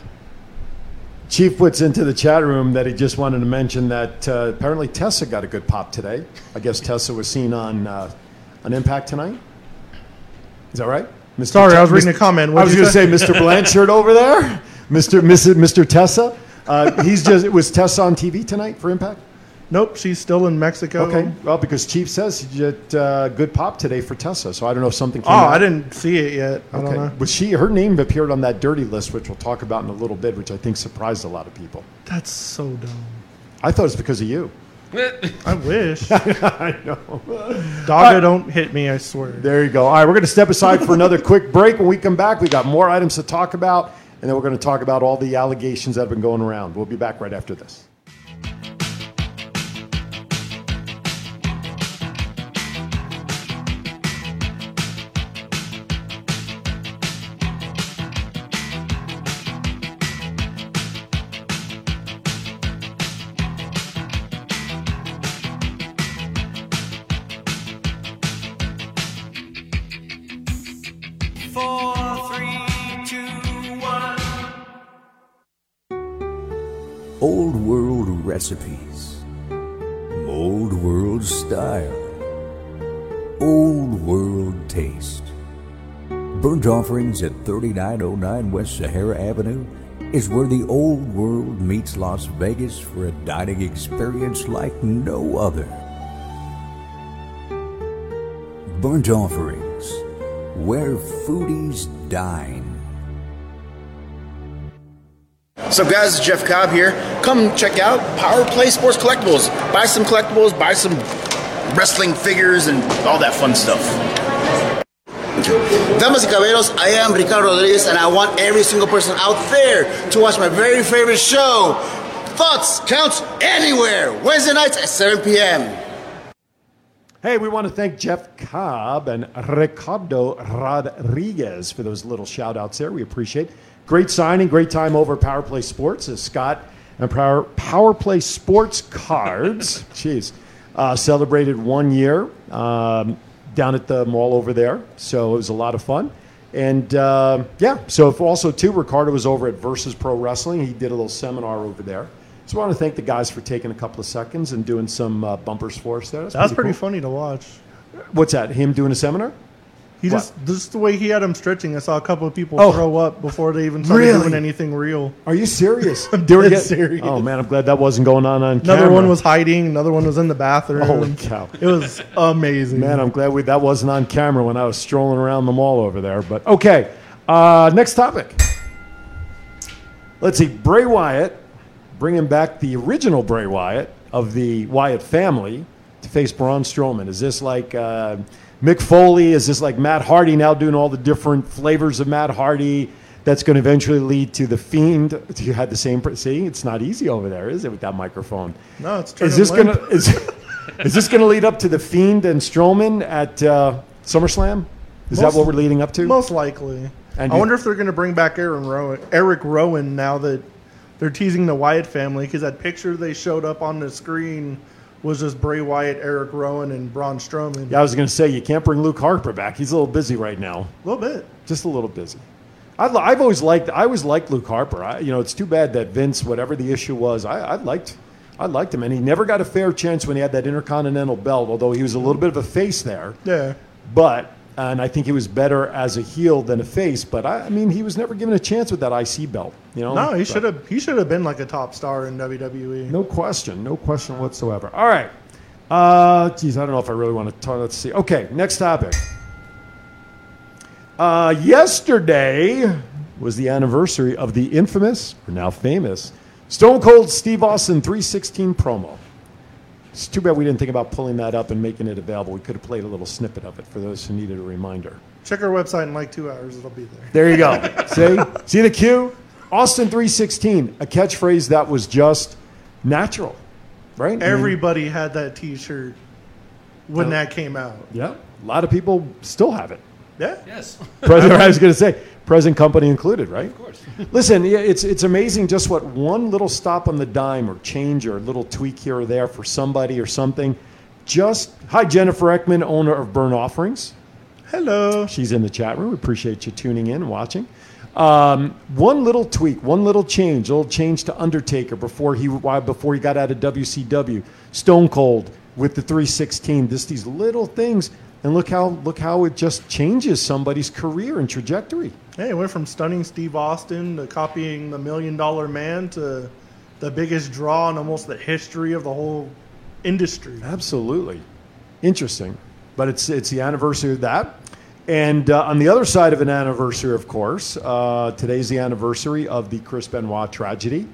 Chief puts into the chat room that he just wanted to mention that uh, apparently Tessa got a good pop today. I guess Tessa was seen on uh, on Impact tonight. Is that right? Mr. Sorry, I was reading Mr. a comment. I What'd was going to say? Mr. Blanchard over there, Mr. Mrs. Mr. Tessa. Uh, he's just was Tessa on TV tonight for Impact. Nope, she's still in Mexico. Okay, well because Chief says did uh, good pop today for Tessa, so I don't know if something. Came up. Oh, out. I didn't see it yet. I Okay, but she her name appeared on that dirty list, which we'll talk about in a little bit, which I think surprised a lot of people. That's so dumb. I thought it was because of you. I wish. I know. Dogga, don't hit me, I swear. There you go. All right, we're going to step aside for another quick break. When we come back, we got more items to talk about, and then we're going to talk about all the allegations that have been going around. We'll be back right after this. Offerings at 3909 West Sahara Avenue is where the old world meets Las Vegas for a dining experience like no other. Burnt Offerings, where foodies dine. So guys, it's Jeff Cobb here. Come check out Power Play Sports Collectibles. Buy some collectibles, buy some wrestling figures and all that fun stuff. Damas y caballeros, I am Ricardo Rodriguez and I want every single person out there to watch my very favorite show, Thoughts Counts Anywhere, Wednesday nights at 7 p.m. Hey, we want to thank Jeff Cobb and Ricardo Rodriguez for those little shout outs there. We appreciate. Great signing, great time over Power Play Sports as Scott and Power, Power Play Sports Cards, jeez, uh, celebrated one year um, down at the mall over there. So it was a lot of fun. And uh, yeah, so if also too, Ricardo was over at Versus Pro Wrestling. He did a little seminar over there. So I want to thank the guys for taking a couple of seconds and doing some uh, bumpers for us there. That's That was pretty cool. funny to watch. What's that? Him doing a seminar? He What? just just the way he had him stretching. I saw a couple of people Oh. throw up before they even started Really? doing anything real. Are you serious? I'm dead get- serious. Oh man, I'm glad that wasn't going on on Another camera. one was hiding. Another one was in the bathroom. Holy cow. It was amazing. Man, I'm glad we, that wasn't on camera when I was strolling around the mall over there. But okay, uh, next topic. Let's see, Bray Wyatt bringing back the original Bray Wyatt of the Wyatt family to face Braun Strowman. Is this like uh, Mick Foley? Is this like Matt Hardy now doing all the different flavors of Matt Hardy? That's going to eventually lead to the Fiend. You had the same. See, it's not easy over there, is it, with that microphone? no, it's Is this gonna is, is this gonna lead up to the Fiend and Strowman at uh, SummerSlam? Is that what we're leading up to? Most likely. And I you- wonder if they're going to bring back Aaron Rowan, Eric Rowan now that they're teasing the Wyatt family because that picture they showed up on the screen was just Bray Wyatt, Eric Rowan, and Braun Strowman. yeah, I was gonna say you can't bring Luke Harper back. He's a little busy right now. A little bit. Just a little busy. I, I've always liked. I always liked Luke Harper. I, you know, it's too bad that Vince, whatever the issue was, I, I liked. I liked him, and he never got a fair chance when he had that Intercontinental belt. Although he was a little bit of a face there, Yeah. but and I think he was better as a heel than a face. But I, I mean, he was never given a chance with that IC belt. You know, No, he should have. He should have been like a top star in. WWE. No question. No question whatsoever. All right. Uh, geez, I don't know if I really want to talk. Let's see. Okay, next topic. Uh, yesterday was the anniversary of the infamous, or now famous, Stone Cold Steve Austin 316 promo. It's too bad we didn't think about pulling that up and making it available. We could have played a little snippet of it for those who needed a reminder. Check our website in like two hours. It'll be there. There you go. See? See the cue? Austin 316, a catchphrase that was just natural, right? I mean, Everybody had that T-shirt when Oh. that came out. yeah, a lot of people still have it. Yeah. Yes, Present, I was going to say, present company included, right? of course. Listen, yeah, it's it's amazing just what one little stop on the dime or change or a little tweak here or there for somebody or something. Just hi, Jennifer Ekman, owner of Burnt Offerings. Hello. She's in the chat room. We appreciate you tuning in and watching. Um, one little tweak, one little change, a little change to Undertaker before he why before he got out of WCW. Stone Cold with the 316. Just these little things, and look how look how it just changes somebody's career and trajectory. Hey, it went from stunning Steve Austin to copying the Million Dollar Man to the biggest draw in almost the history of the whole industry. Absolutely, interesting. But it's it's the anniversary of that, and uh, on the other side of an anniversary, of course, uh, today's the anniversary of the Chris Benoit tragedy.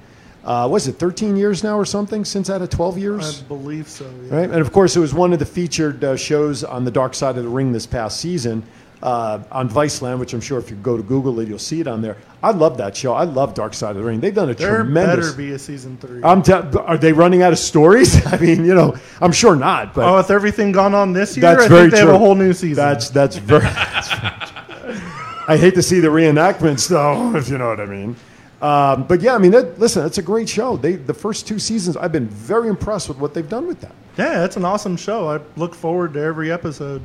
Uh, was it 13 years now or something since out Of 12 years? I believe so. Yeah. right? And of course, it was one of the featured uh, shows on the Dark Side of the Ring this past season uh, on Viceland, which I'm sure if you go to Google it, you'll see it on there. I love that show. I love Dark Side of the Ring. They've done a There tremendous. better be a season three. I'm are they running out of stories? I mean, you know, I'm sure not, but oh, with everything gone on this year, that's I very think they true. have a whole new season. That's that's very. that's very true. I hate to see the reenactments, though, if you know what I mean. Um, but yeah, I mean, that, listen, it's a great show. They the first two seasons, I've been very impressed with what they've done with that. yeah, it's an awesome show. I look forward to every episode.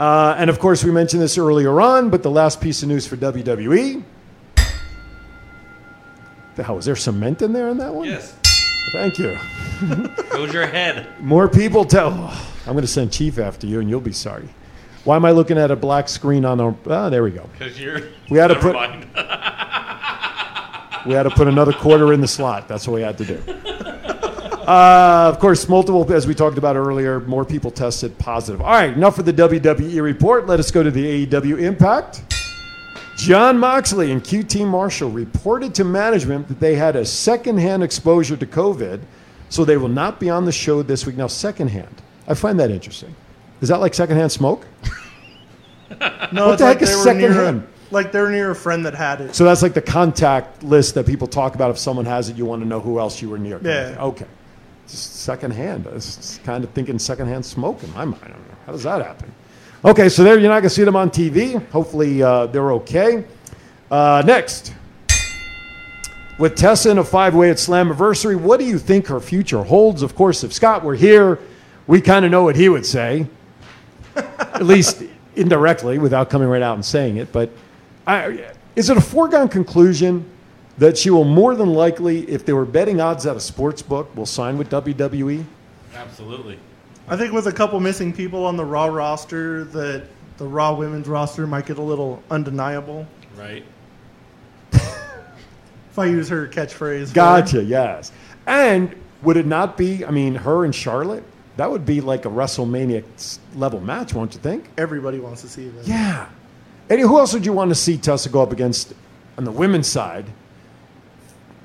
Uh, and of course, we mentioned this earlier on, but the last piece of news for WWE. The hell, is there cement in there in that one? Yes, Thank you. goes your head. More people tell. I'm going to send Chief after you, and you'll be sorry. Why am I looking at a black screen on a? Ah, there we go. Because you're. We had to Never put- mind. We had to put another quarter in the slot. That's what we had to do. Uh, of course, multiple, as we talked about earlier, more people tested positive. All right, enough of the WWE report. Let us go to the AEW Impact. Jon Moxley and QT Marshall reported to management that they had a secondhand exposure to COVID, so they will not be on the show this week. Now, secondhand, I find that interesting. Is that like secondhand smoke? No, What it's the like heck is they were near, secondhand? Like they're near a friend that had it. So that's like the contact list that people talk about. If someone has it, you want to know who else you were near. Yeah. Okay. Just secondhand. I was kind of thinking secondhand smoke in my mind. I don't know. How does that happen? Okay, so there you're not going to see them on TV. Hopefully uh, they're okay. Uh, next. With Tessa in a five way at Slammiversary, what do you think her future holds? Of course, if Scott were here, we kind of know what he would say. at least indirectly without coming right out and saying it. But I, is it a foregone conclusion that she will more than likely, if they were betting odds at a sports book, will sign with? WWE? Absolutely. I think with a couple missing people on the Raw roster, that the Raw women's roster might get a little undeniable. Right. If I use her catchphrase. Gotcha. Yes. And would it not be? I mean, her and Charlotte. That would be like a WrestleMania level match, won't you think? Everybody wants to see that. Yeah. Eddie, who else would you want to see Tessa go up against on the women's side?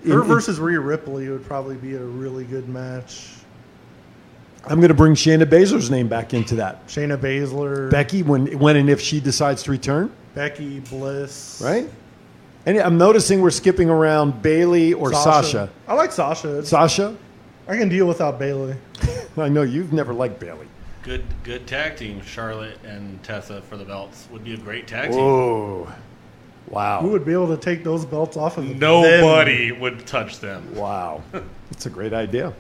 Her In- versus Rhea Ripley would probably be a really good match. I'm going to bring Shayna Baszler's name back into that. Shayna Baszler, Becky, when when and if she decides to return, Becky Bliss, right? And I'm noticing we're skipping around Bayley or Sasha. I like Sasha. Sasha, I can deal without Bayley. I know you've never liked Bayley. Good good tag team, Charlotte and Tessa for the belts. Would be a great tag team. Oh, wow, Who would be able to take those belts off of them? Nobody would touch them. wow, that's a great idea.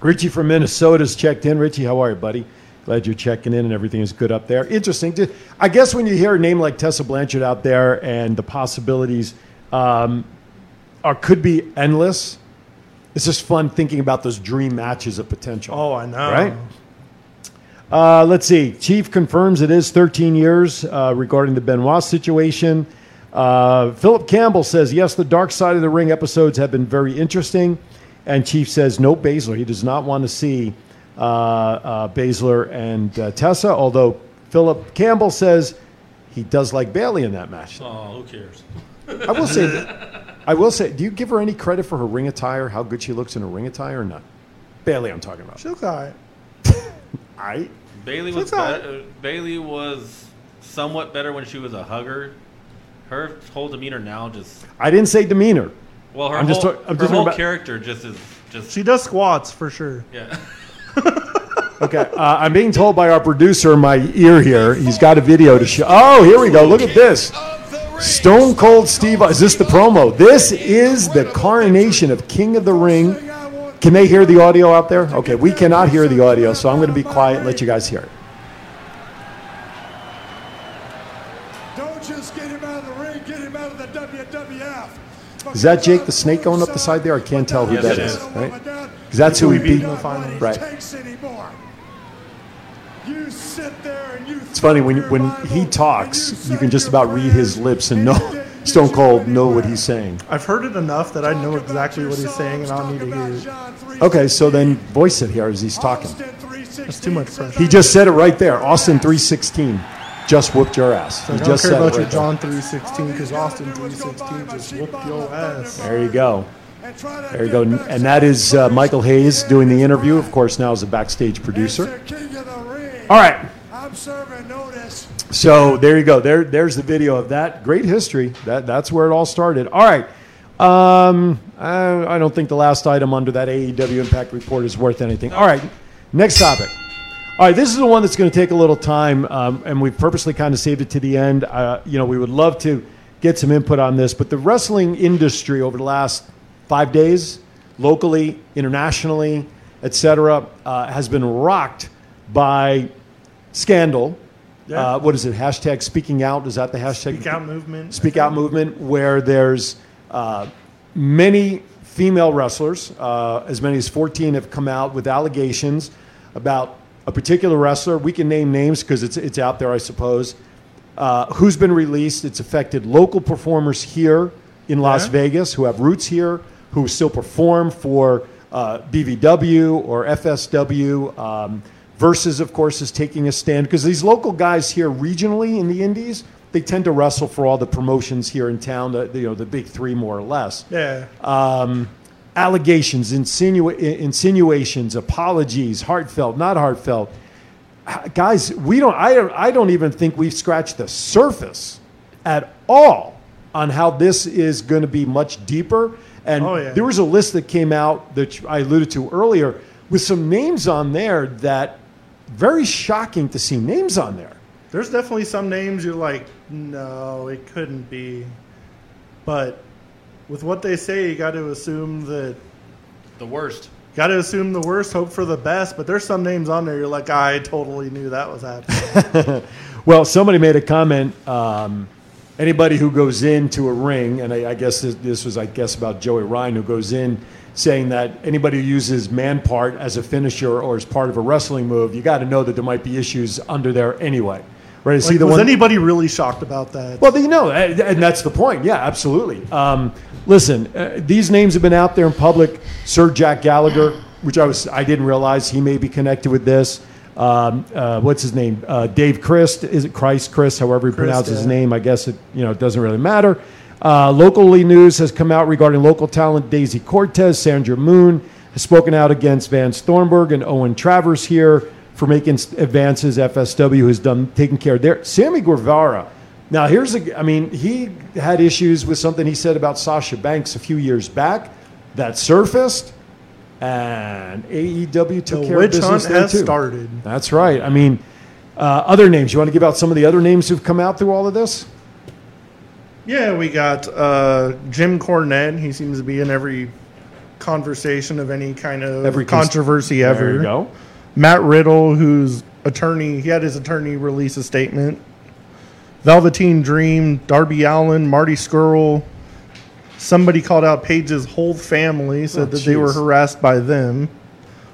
Richie from Minnesota's checked in. Richie, how are you, buddy? Glad you're checking in and everything is good up there. Interesting. Ju- I guess when you hear a name like Tessa Blanchard out there and the possibilities um, are could be endless. It's just fun thinking about those dream matches of potential. Oh, I know. Right? Uh, let's see. Chief confirms it is 13 years uh, regarding the Benoit situation. Uh, Philip Campbell says, yes, the Dark Side of the Ring episodes have been very interesting. And Chief says, no Baszler. He does not want to see uh, uh, Baszler and uh, Tessa, although Philip Campbell says he does like Bayley in that match. Oh, who cares? I will say, that, I will say, do you give her any credit for her ring attire, how good she looks in her ring attire or not? Bayley, I'm talking about. She looks all right. I, Bayley was She's all right. better, Bayley was somewhat better when she was a hugger. Her whole demeanor now just I didn't say demeanor. well, her I'm whole, just talk- I'm her just whole about- character just is just She does squats for sure. yeah. Okay, uh, I'm being told by our producer in my ear here. He's got a video to show. Oh, here we go. Look at this. Stone Cold Steve. Is this the promo? This is the coronation of King of the Ring. Can they hear the audio out there? Okay, we cannot hear the audio, so I'm going to be quiet and let you guys hear it. Don't just get him out of the ring, get him out of the WWF. Is that Jake the Snake going up the side there? I can't tell who Yes, that it is. is. Right? Because that's who he beat. in the finals. Right. Takes anymore. You sit there and you It's funny when when he talks, you can just about read his lips and know Stone Cold know what he's saying. I've heard it enough that I know exactly what he's saying, and I don't need to hear it. Okay, so then voice it here as he's talking. That's too much pressure. He just said it right there. Austin 316 just whooped your ass. He I don't just care said about it your right there. John 316 because Austin 316 just whooped your ass. There you go. There you go. And that is uh, Michael Hayes doing the interview. Of course, now as a backstage producer. All right. I'm serving notice. So there you go. There, there's the video of that. Great history. That, that's where it all started. All right. Um, I, I don't think the last item under that AEW Impact report is worth anything. All right. Next topic. All right. This is the one that's going to take a little time, um, and we purposely kind of saved it to the end. Uh, you know, we would love to get some input on this, but the wrestling industry over the last five days, locally, internationally, etc., uh, has been rocked by scandal. Yeah. Uh, what is it? Hashtag speaking out. Is that the hashtag? Speak out movement. Speak out movement, where there's uh, many female wrestlers, uh, as many as 14 have come out with allegations about a particular wrestler. We can name names because it's, it's out there, I suppose. Uh, who's been released? It's affected local performers here in Las Yeah. Vegas who have roots here, who still perform for uh, BVW or FSW. Um, Versus, of course, is taking a stand because these local guys here regionally in the Indies, they tend to wrestle for all the promotions here in town, the, you know, the big three more or less Yeah. um, allegations, insinu- insinuations, apologies, heartfelt, not heartfelt. Guys, we don't. I don't. I don't even think we've scratched the surface at all on how this is going to be much deeper. And Oh, yeah. there was a list that came out that I alluded to earlier with some names on there that very shocking to see names on there. There's definitely some names you're like, no, it couldn't be. But with what they say, you got to assume that. The worst. Got to assume the worst, hope for the best. But there's some names on there you're like, I totally knew that was happening. Well, somebody made a comment. Um, anybody who goes into a ring, and I, I guess this, this was, I guess, about Joey Ryan, who goes in saying that anybody who uses man part as a finisher or as part of a wrestling move, you got to know that there might be issues under there anyway. Right? See Like, the was one. anybody really shocked about that? Well, you know, and that's the point. Yeah, absolutely. Um, listen, uh, these names have been out there in public. Sir Jack Gallagher, which I was, I didn't realize he may be connected with this. Um, uh, what's his name? Uh, Dave Christ. Is it Christ? Chris, however he pronounces his name. I guess it, you know, it doesn't really matter. Uh, locally news has come out regarding local talent Daisy Cortez, Sandra Moon has spoken out against Vance Thornburg and Owen Travers here for making advances. FSW has done taking care of their Sammy Guevara. Now here's a, I mean, he had issues with something he said about Sasha Banks a few years back that surfaced, and AEW took The care of business hunt there has too. started. That's right. I mean, uh, other names. You want to give out some of the other names who've come out through all of this? Yeah, we got uh, Jim Cornette. He seems to be in every conversation of any kind of Every cons- controversy ever. There you go. Matt Riddle, whose attorney, he had his attorney release a statement. Velveteen Dream, Darby Allin, Marty Scurll. Somebody called out Paige's whole family, said Oh, that they were harassed by them.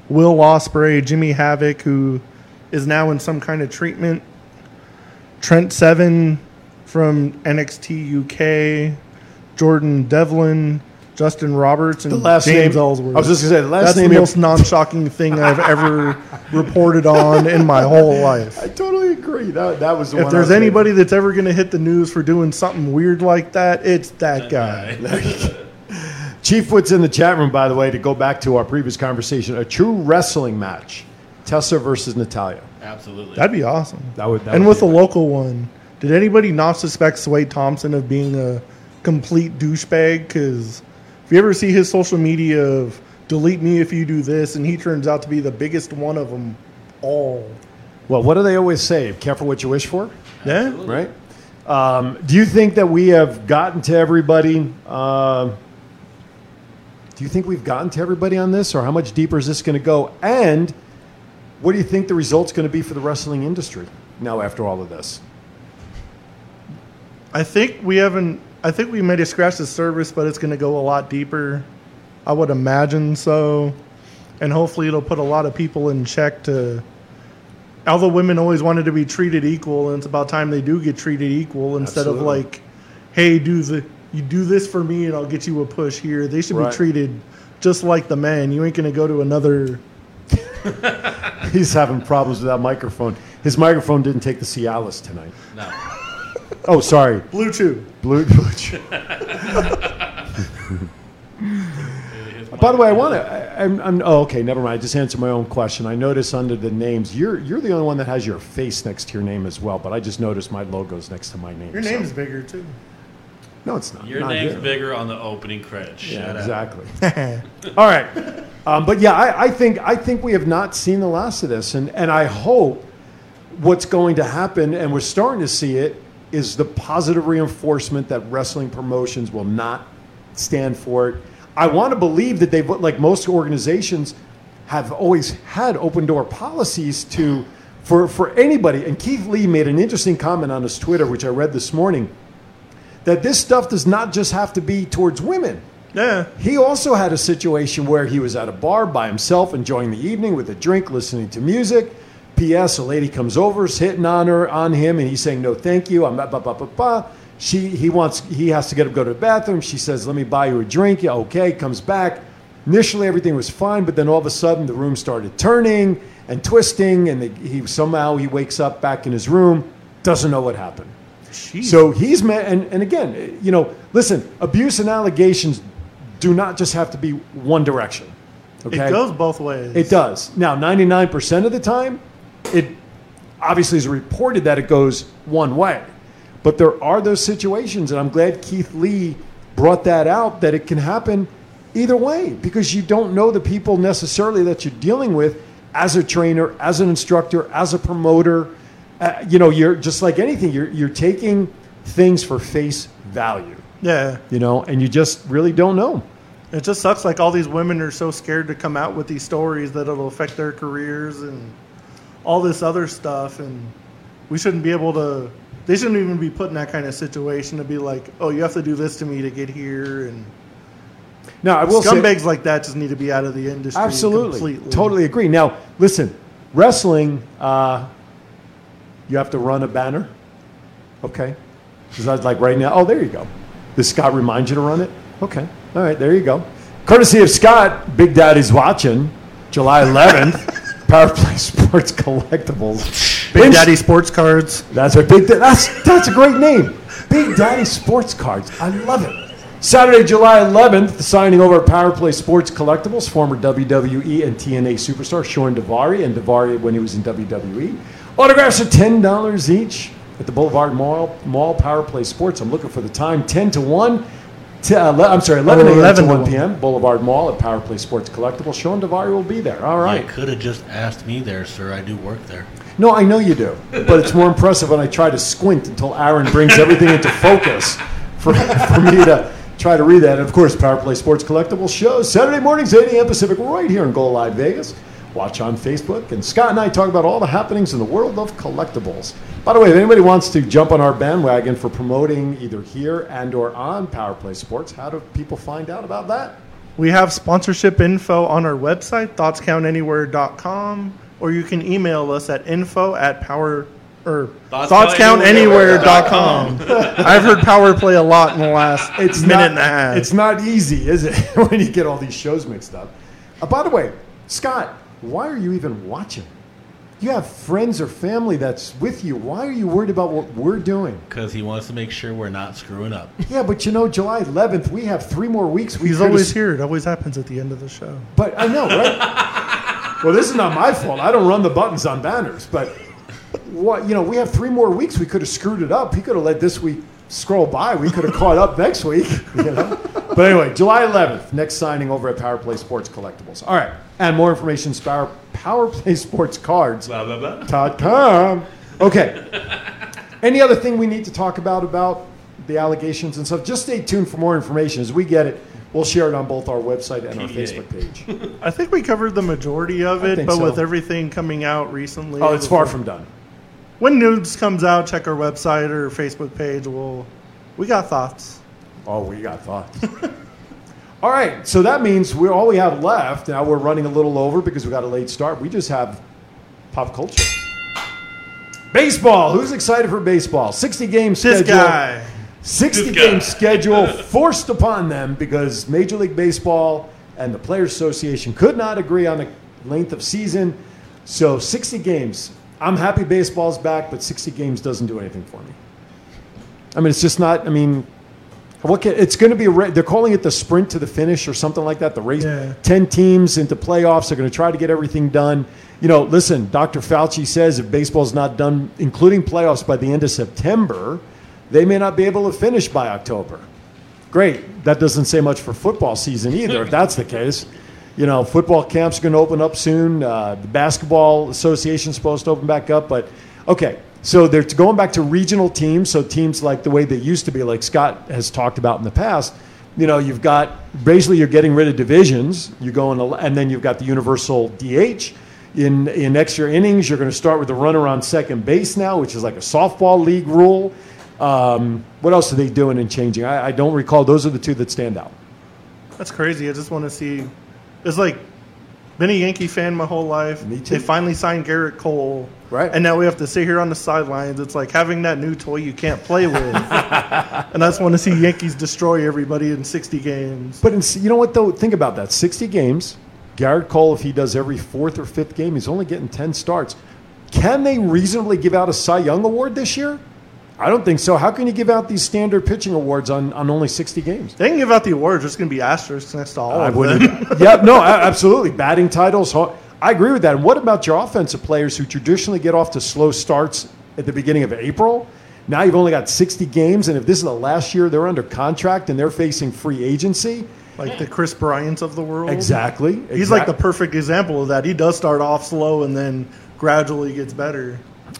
Will Ospreay, Jimmy Havoc, who is now in some kind of treatment. Trent Seven from NXT UK. Jordan Devlin, Justin Roberts, and The last James name- Ellsworth. I was just gonna say, the last That's name the most non-shocking thing I've ever reported on in my whole life. I totally agree. That, that was the If one I there's was anybody that's ever going to hit the news for doing something weird like that, it's that guy. Chief Wood's in the chat room, by the way, to go back to our previous conversation. A true wrestling match. Tessa versus Natalya. Absolutely. That'd be awesome. That would, that and would with be the local one, did anybody not suspect Sway Thompson of being a complete douchebag? Because if you ever see his social media of delete me if you do this, and he turns out to be the biggest one of them all. Well, what do they always say? Careful what you wish for, Yeah. right? Um, do you think that we have gotten to everybody? Uh, do you think we've gotten to everybody on this, or how much deeper is this going to go? And what do you think the result's going to be for the wrestling industry now after all of this? I think we haven't. I think we made a scratch the surface, but it's going to go a lot deeper. I would imagine so, and hopefully it'll put a lot of people in check to. Although women always wanted to be treated equal, and it's about time they do get treated equal instead of like, "Hey, do the you do this for me, and I'll get you a push here." They should Right. be treated just like the men. You ain't going to go to another. He's having problems with that microphone. His microphone didn't take the Cialis tonight. No. Oh, sorry. Blue Bluetooth. Blue. blue By the way, I want to. I'm, I'm. Oh, okay. Never mind. I just answered my own question. I notice under the names, you're you're the only one that has your face next to your name as well. But I just noticed my logo's next to my name. Your so- name's bigger too. No, it's not. Your Not name's here. bigger on the opening credits. Yeah, Shut up. exactly. All right, um, but yeah, I, I think I think we have not seen the last of this, and and I hope what's going to happen, and we're starting to see it, is the positive reinforcement that wrestling promotions will not stand for it. I want to believe that they've, like most organizations, have always had open door policies to for for anybody. And Keith Lee made an interesting comment on his Twitter, which I read this morning, that this stuff does not just have to be towards women. Yeah. He also had a situation where he was at a bar by himself, enjoying the evening with a drink, listening to music. P.S. A lady comes over, is hitting on her, on him, and he's saying, "No, thank you." I'm ba ba ba ba ba. She, he wants, he has to get up, go to the bathroom. She says, "Let me buy you a drink." Yeah, okay. Comes back. Initially, everything was fine, but then all of a sudden, the room started turning and twisting, and the, he somehow he wakes up back in his room, doesn't know what happened. So he's met, and, and again, you know, listen, abuse and allegations do not just have to be one direction. Okay, It goes both ways. It does. Now, ninety nine percent of the time, it obviously is reported that it goes one way, but there are those situations, and I'm glad Keith Lee brought that out that it can happen either way because you don't know the people necessarily that you're dealing with as a trainer, as an instructor, as a promoter. Uh, you know, you're just like anything. You're you're taking things for face value. Yeah. You know, and you just really don't know. It just sucks. Like all these women are so scared to come out with these stories that it'll affect their careers and all this other stuff. And we shouldn't be able to. They shouldn't even be put in that kind of situation to be like, oh, you have to do this to me to get here, and Now, I will say, scumbags like that just need to be out of the industry. absolutely, completely. totally agree. Now, listen, wrestling, uh, you have to run a banner. Okay, because I was like right now. Oh, there you go. Does Scott remind you to run it? Okay, all right, there you go. Courtesy of Scott, Big Daddy's watching, July 11th. Power Play Sports Collectibles. Big Daddy Sports Cards. That's a big. That's that's a great name. Big Daddy Sports Cards. I love it. Saturday, July 11th, signing over at Power Play Sports Collectibles, former WWE and TNA superstar Shawn Daivari, and Daivari when he was in WWE. Autographs are ten dollars each at the Boulevard Mall. Mall Power Play Sports. I'm looking for the time. Ten to one. To, uh, le- I'm sorry, 11 a.m. 11 to to 1 1. p.m. Boulevard Mall at Power Play Sports Collectibles. Shawn Daivari will be there. All right. You could have just asked me there, sir. I do work there. No, I know you do, but it's more impressive when I try to squint until Aaron brings everything into focus for, for me to try to read that. And of course, Power Play Sports Collectibles shows Saturday mornings, 8 a.m. Pacific, right here in Go Live Vegas. Watch on Facebook. And Scott and I talk about all the happenings in the world of collectibles. By the way, if anybody wants to jump on our bandwagon for promoting either here and or on Power Play Sports, how do people find out about that? We have sponsorship info on our website, thoughtscountanywhere.com, or you can email us at info at power or thoughtscountanywhere.com. I've heard power play a lot in the last it's minute not, and a half. It's not easy, is it, when you get all these shows mixed up? Uh, by the way, Scott, why are you even watching? You have friends or family that's with you. Why are you worried about what we're doing? Because he wants to make sure we're not screwing up. Yeah, but you know, July 11th, we have three more weeks. We He's could've always s- here. It always happens at the end of the show. But I know, right? well, this is not my fault. I don't run the buttons on banners. But what you know, we have three more weeks. We could have screwed it up. He could have let this week scroll by. We could have caught up next week. You know. But anyway, July 11th, next signing over at Power Play Sports Collectibles. All right, and more information, Power Power Play Sports Cards. Blah, blah, blah. dot com. Okay. Any other thing we need to talk about about the allegations and stuff? Just stay tuned for more information as we get it. We'll share it on both our website and our Facebook page. I think we covered the majority of I it, think but so. with everything coming out recently. Oh, it's far from done. When news comes out, check our website or Facebook page. We'll, we got thoughts. Oh, we got thoughts. all right, so that means we're all we have left. Now we're running a little over because we got a late start. We just have pop culture. Baseball. Who's excited for baseball? 60 game schedule. This guy. 60 This game guy. schedule forced upon them because Major League Baseball and the Players Association could not agree on the length of season. So 60 games. I'm happy baseball's back, but 60 games doesn't do anything for me. I mean, it's just not. I mean, what can, it's going to be a, they're calling it the sprint to the finish or something like that. The race, Yeah. ten teams into playoffs. They're going to try to get everything done. You know, listen, Dr. Fauci says if baseball's not done, including playoffs, by the end of September, they may not be able to finish by October. Great. That doesn't say much for football season either. if that's the case, you know, football camps are going to open up soon. Uh, the basketball association's supposed to open back up, but okay. So they're going back to regional teams. So teams like the way they used to be, like Scott has talked about in the past. You know, you've got basically you're getting rid of divisions. You go to, and then you've got the universal DH. In in extra innings, you're going to start with the runner on second base now, which is like a softball league rule. Um, what else are they doing and changing? I, I don't recall. Those are the two that stand out. That's crazy. I just want to see. It's like been a Yankee fan my whole life. Me too. They finally signed Gerrit Cole. Right. And now we have to sit here on the sidelines. It's like having that new toy you can't play with. and I just want to see Yankees destroy everybody in 60 games. But in, you know what though? Think about that. 60 games. Gerrit Cole, if he does every fourth or fifth game, he's only getting 10 starts. Can they reasonably give out a Cy Young award this year? I don't think so. How can you give out these standard pitching awards on, on only 60 games? They can give out the awards. There's going to be asterisks next to all I of wouldn't. them. yeah, no, absolutely. Batting titles. I agree with that. And what about your offensive players who traditionally get off to slow starts at the beginning of April? Now you've only got 60 games, and if this is the last year they're under contract and they're facing free agency, like the Kris Bryants of the world. exactly. He's like the perfect example of that. He does start off slow and then gradually gets better.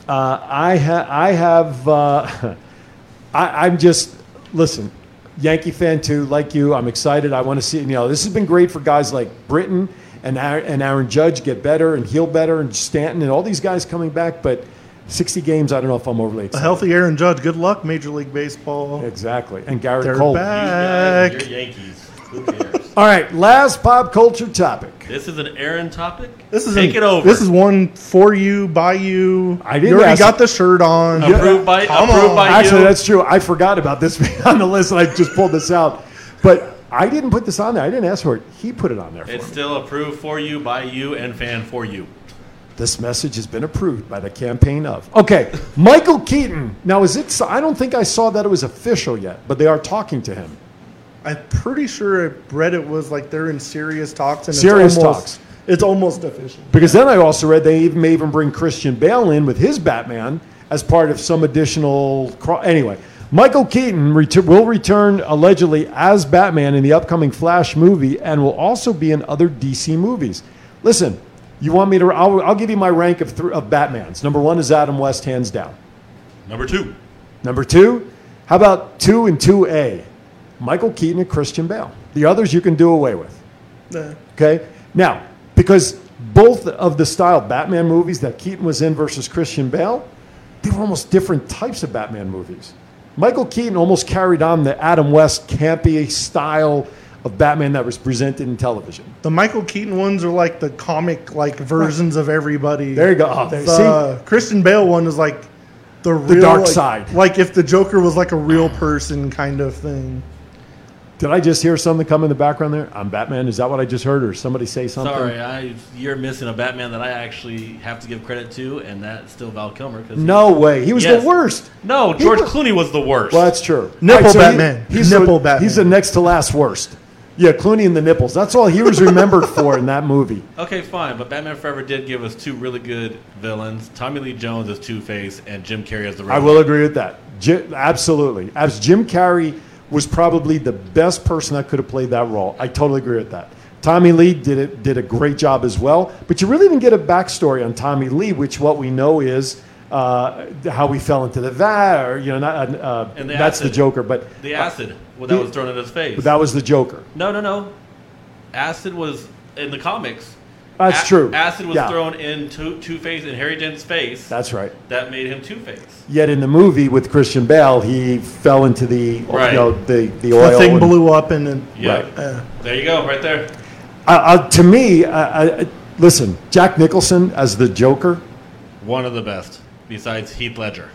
Uh, I, ha- I have. Uh, I, I'm just listen, Yankee fan too, like you. I'm excited. I want to see. You know, this has been great for guys like Britton and Aaron, and Aaron Judge get better and heal better, and Stanton and all these guys coming back. But 60 games. I don't know if I'm overly A healthy Aaron Judge. Good luck, Major League Baseball. Exactly. And Gerrit They're Cole. Back. you're Yankees. Who cares? All right, last pop culture topic. This is an Aaron topic. This is take an- it over. This is one for you, by you. I didn't You already ask- got the shirt on. approved by Come approved on. by Actually, you. that's true. I forgot about this being on the list, and I just pulled this out. But I didn't put this on there. I didn't ask for it. He put it on there for It's me. still approved for you, by you, and fan for you. This message has been approved by the campaign of. Okay, Michael Keaton. Now, is it? I don't think I saw that it was official yet, but they are talking to him. I'm pretty sure I read it was like they're in serious talks. And Serious it's almost, talks. It's almost official. Because then I also read they even may even bring Christian Bale in with his Batman as part of some additional. Cro- anyway, Michael Keaton ret- will return allegedly as Batman in the upcoming Flash movie and will also be in other DC movies. Listen, you want me to? I'll, I'll give you my rank of, th- of Batmans. Number one is Adam West, hands down. Number two. Number two, how about two and two A? Michael Keaton and Christian Bale. The others you can do away with. Yeah. Okay? Now, because both of the style Batman movies that Keaton was in versus Christian Bale, they were almost different types of Batman movies. Michael Keaton almost carried on the Adam West campy style of Batman that was presented in television. The Michael Keaton ones are like the comic like versions of everybody. There you go. Oh, the Christian Bale one is like the real dark like- side. Like if the Joker was like a real person kind of thing. Did I just hear something come in the background there? I'm Batman. Is that what I just heard, or somebody say something? Sorry, I you're missing a Batman that I actually have to give credit to, and that's still Val Kilmer. 'cause he- No way. He was Yes. the worst. no, George was- Clooney was the worst. Well, that's true. Nipple he- Batman. he's Nipple the, Batman. He's the next to last worst. Yeah, Clooney and the nipples. That's all he was remembered for in that movie. Okay, fine, but Batman Forever did give us two really good villains: Tommy Lee Jones as Two Face and Jim Carrey as the. I will agree with that. Ji- absolutely. As Jim Carrey was probably the best person that could have played that role. I totally agree with that. Tommy Lee did it did a great job as well, but you really didn't get a backstory on Tommy Lee, which what we know is uh, how he fell into the vat, or you know, not, uh, And the that's the. Joker, but The acid well, that the- was thrown in his face. but that was the Joker. no, no, no. Acid was in the comics. That's A- true. Acid was Yeah. thrown in Two Two Face and Harvey Dent's face. That's right. that made him Two Face. Yet in the movie with Christian Bale, he fell into the Right. you know the the The thing and- blew up and then Yeah, Right. Yeah. there you go, right there. Uh, uh, to me, uh, uh, listen, Jack Nicholson as the Joker. One of the best, besides Heath Ledger.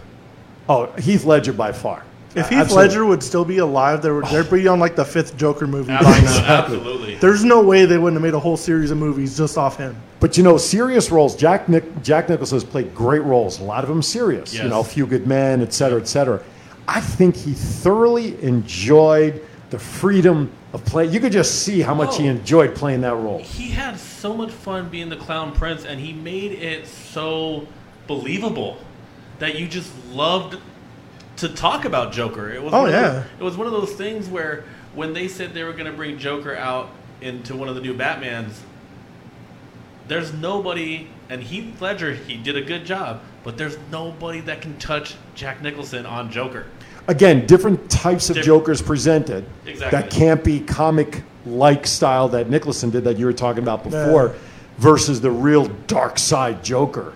Oh, Heath Ledger by far. If Heath absolutely. Ledger would still be alive, they would, they'd be on like the fifth Joker movie by Absolutely. now. absolutely. There's no way they wouldn't have made a whole series of movies just off him. But you know, serious roles. Jack Nick, Jack Nicholson has played great roles. A lot of them serious. Yes. You Yes. know, Few Good Men, et cetera, et cetera. I think he thoroughly enjoyed the freedom of play. You could just see how much he Oh. enjoyed playing that role. He had so much fun being the clown prince, and he made it so believable that you just loved to talk about Joker. It was Oh, one of yeah. those- it was one of those things where when they said they were going to bring Joker out into one of the new Batmans, there's nobody, and Heath Ledger, he did a good job, but there's nobody that can touch Jack Nicholson on Joker. Again, different types of Diff- Jokers presented. Exactly. That campy comic like style that Nicholson did that you were talking about before versus the real dark side Joker.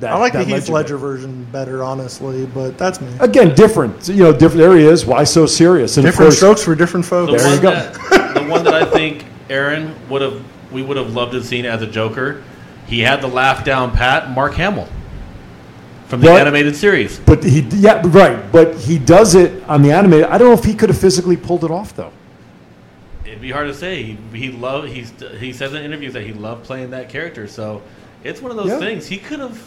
That, I like the that Heath did. Ledger version better, honestly, but that's me. Again, different. You know, different. There he is. Why so serious? And Different course, strokes for different The folks. There you go. That, the one that I think Aaron would have, we would have loved to have seen as a Joker. He had the laugh down pat, Mark Hamill, from the What? animated series. But he, yeah, right. But he does it on the animated. I don't know if he could have physically pulled it off though. It'd be hard to say. He, he loved. He's he says in interviews that he loved playing that character. So it's one of those Yeah. things. He could have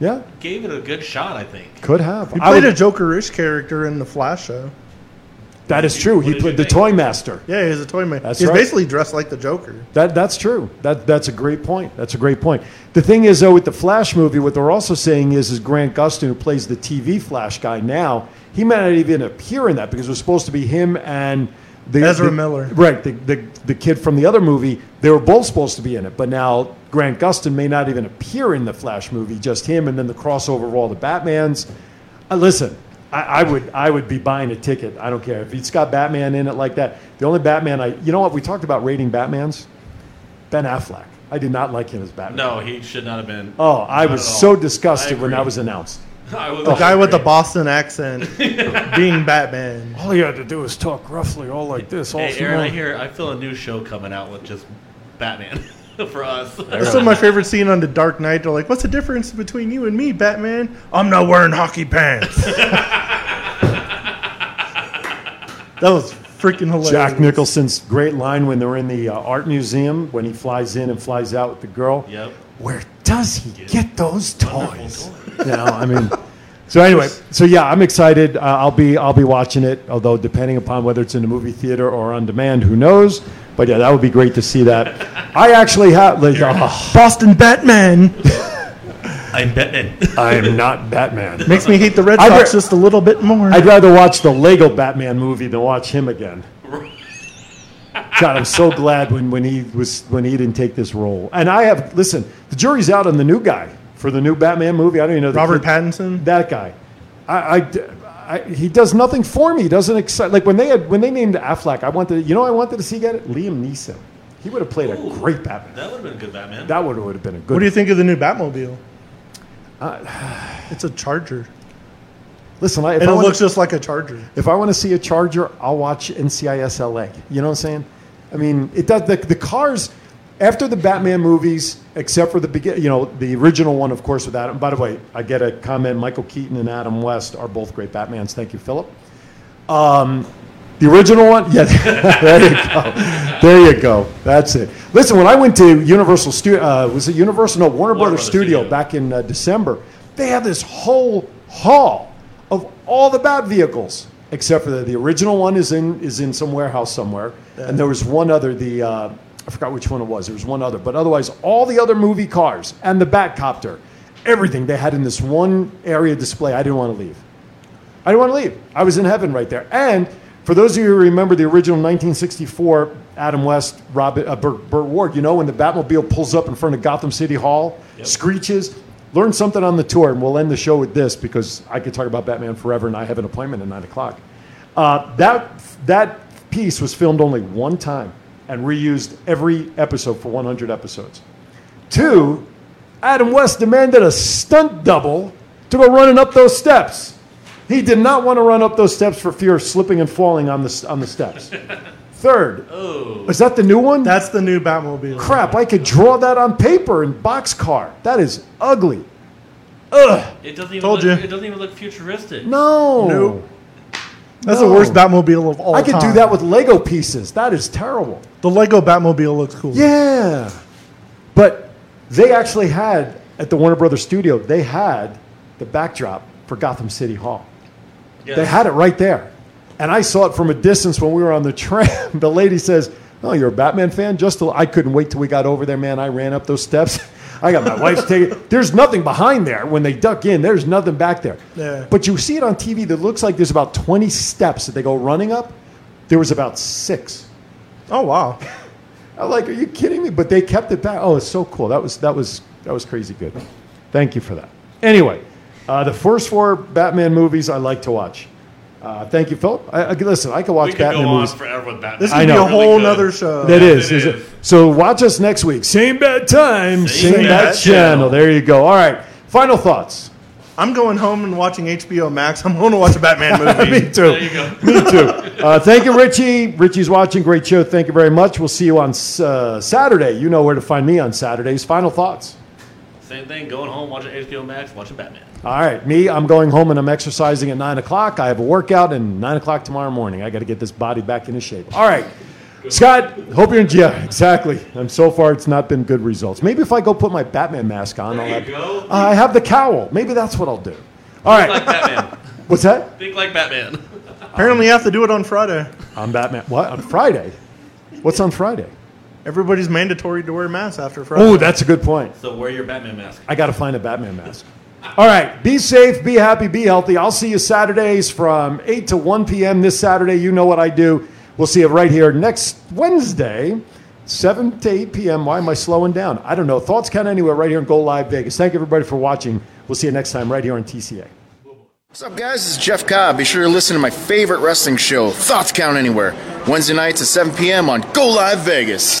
Yeah, gave it a good shot. I think. could have. He I played would- a Joker-ish character in the Flash show. that is true. What He did played you the think? toy master. Yeah, he's a toy man. That's he's right. basically dressed like the Joker. That that's true. That that's a great point. That's a great point. The thing is, though, with the Flash movie, what they're also saying is, is Grant Gustin, who plays the TV Flash guy now, he might not even appear in that because it was supposed to be him and the Ezra the- Miller. right? The, the the kid from the other movie. They were both supposed to be in it, but now Grant Gustin may not even appear in the Flash movie. Just him, and then the crossover of all the Batmans. Uh, listen, I, I would I would be buying a ticket. I don't care if it's got Batman in it like that. The only Batman I, you know what? We talked about rating Batman's. Ben Affleck. I did not like him as Batman. No, he should not have been. Oh, I was so disgusted when that was announced. I was The guy with the Boston accent being Batman. All you had to do is talk roughly, all like this. All Hey, Aaron, I hear. I feel a new show coming out with just Batman for us. That's still my favorite scene on The Dark Knight. They're like, "What's the difference between you and me, Batman? I'm not wearing hockey pants." that was freaking hilarious. Jack Nicholson's great line when they're in the uh, art museum when he flies in and flies out with the girl. Yep. Where does he get those toys? You know, I mean. So anyway, so yeah, I'm excited. Uh, I'll be I'll be watching it. Although depending upon whether it's in the movie theater or on demand, who knows? But yeah, that would be great to see that. I actually have. Like, oh, Boston Batman I'm Batman. I am not Batman. makes me hate the Red I'd Sox ra- just a little bit more. I'd rather watch the Lego Batman movie than watch him again. God, I'm so glad when, when he was when he didn't take this role. And I have listen, the jury's out on the new guy for the new Batman movie. I don't even know the Robert kid- Pattinson. That guy, I, I- I- he does nothing for me. He doesn't excite. Like when they had when they named Affleck, I wanted you know I wanted to see get it Liam Neeson. He would have played a great Batman. That would have been a good Batman. That would would have been a good. What do you think of the new Batmobile? Uh, it's a Charger, listen, I, if and I it wanna- looks just like a Charger. If I want to see a Charger, I'll watch NCIS LA. You know what I'm saying? I mean, it does the, the cars after the Batman movies, except for the begin, you know, the original one, of course, with Adam. By the way, I get a comment. Michael Keaton and Adam West are both great Batmans. Thank you, Philip. Um, the original one, yeah. there you go. There you go. That's it. Listen, when I went to Universal Studio, uh, was it Universal? No, Warner, Brothers Brothers Studio, Studio. back in uh, December. They have this whole hall of all the Bat vehicles, except for the, the original one is in is in some warehouse somewhere, and there was one other. The uh, I forgot which one it was. There was one other, but otherwise, all the other movie cars and the Batcopter, everything they had in this one area display. I didn't want to leave. I didn't want to leave. I was in heaven right there. And for those of you who remember the original 1964 Adam West, Robert, uh, Burt, Burt Ward, you know, when the Batmobile pulls up in front of Gotham City Hall, screeches, learn something on the tour, and we'll end the show with this because I could talk about Batman forever and I have an appointment at 9 o'clock. Uh, that, that piece was filmed only one time and reused every episode for 100 episodes. Two, Adam West demanded a stunt double to go running up those steps. He did not want to run up those steps for fear of slipping and falling on the, on the steps. Third, oh. is that the new one? That's the new Batmobile. Crap, I could draw that on paper in boxcar. That is ugly. Ugh, It doesn't even Told look, you. It doesn't even look futuristic. no. Nope. That's No. the worst Batmobile of all I could time. do that with Lego pieces. That is terrible. the Lego Batmobile looks cool. Yeah. But they actually had, at the Warner Brothers studio, they had the backdrop for Gotham City Hall. Yes. They had it right there. And I saw it from a distance when we were on the tram. The lady says, Oh, you're a Batman fan? Just a, I couldn't wait till we got over there, man. I ran up those steps. I got my wife's ticket. There's nothing behind there. When they duck in, there's nothing back there. Yeah. But you see it on TV that looks like there's about 20 steps that they go running up. There was about six. Oh wow. I'm like, are you kidding me? But they kept it back. Oh, it's so cool. That was that was that was crazy good. Thank you for that. Anyway, uh, the first four Batman movies I like to watch. Uh, thank you, Philip. I, I, listen, I can watch we could Batman go on movies. forever with Batman. This could be a whole Really good. nother show. That Yes, is, it is is. it? So watch us next week. Same bad time, same, Same bad bad channel. channel. There you go. All right. Final thoughts. I'm going home and watching HBO Max. I'm going to watch a Batman movie. Me too. There you go. Me too. Uh, thank you, Richie. Richie's watching. Great show. Thank you very much. We'll see you on uh, Saturday. You know where to find me on Saturdays. Final thoughts. Same thing. Going home, watching HBO Max, watching Batman. All right, me, I'm going home and I'm exercising at 9 o'clock. I have a workout and 9 o'clock tomorrow morning. I got to get this body back into shape. All right, Scott, hope you're in Yeah, exactly. And so far, it's not been good results. Maybe if I go put my Batman mask on, I'll There have, go. Uh, I have the cowl. Maybe that's what I'll do. All Think right, like Batman. what's that? Think like Batman. Apparently, you have to do it on Friday. I'm Batman. What? On Friday? What's on Friday? Everybody's mandatory to wear masks after Friday. Oh, that's a good point. So wear your Batman mask. I got to find a Batman mask. All right. Be safe, be happy, be healthy. I'll see you Saturdays from 8 to 1 p.m. this Saturday. You know what I do. We'll see you right here next Wednesday, 7 to 8 p.m. Why am I slowing down? I don't know. Thoughts count anywhere right here in Go Live Vegas. Thank you, everybody, for watching. We'll see you next time right here on TCA. What's up, guys? This is Jeff Cobb. Be sure to listen to my favorite wrestling show, Thoughts Count Anywhere, Wednesday nights at 7 p.m. on Go Live Vegas.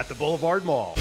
at the Boulevard Mall.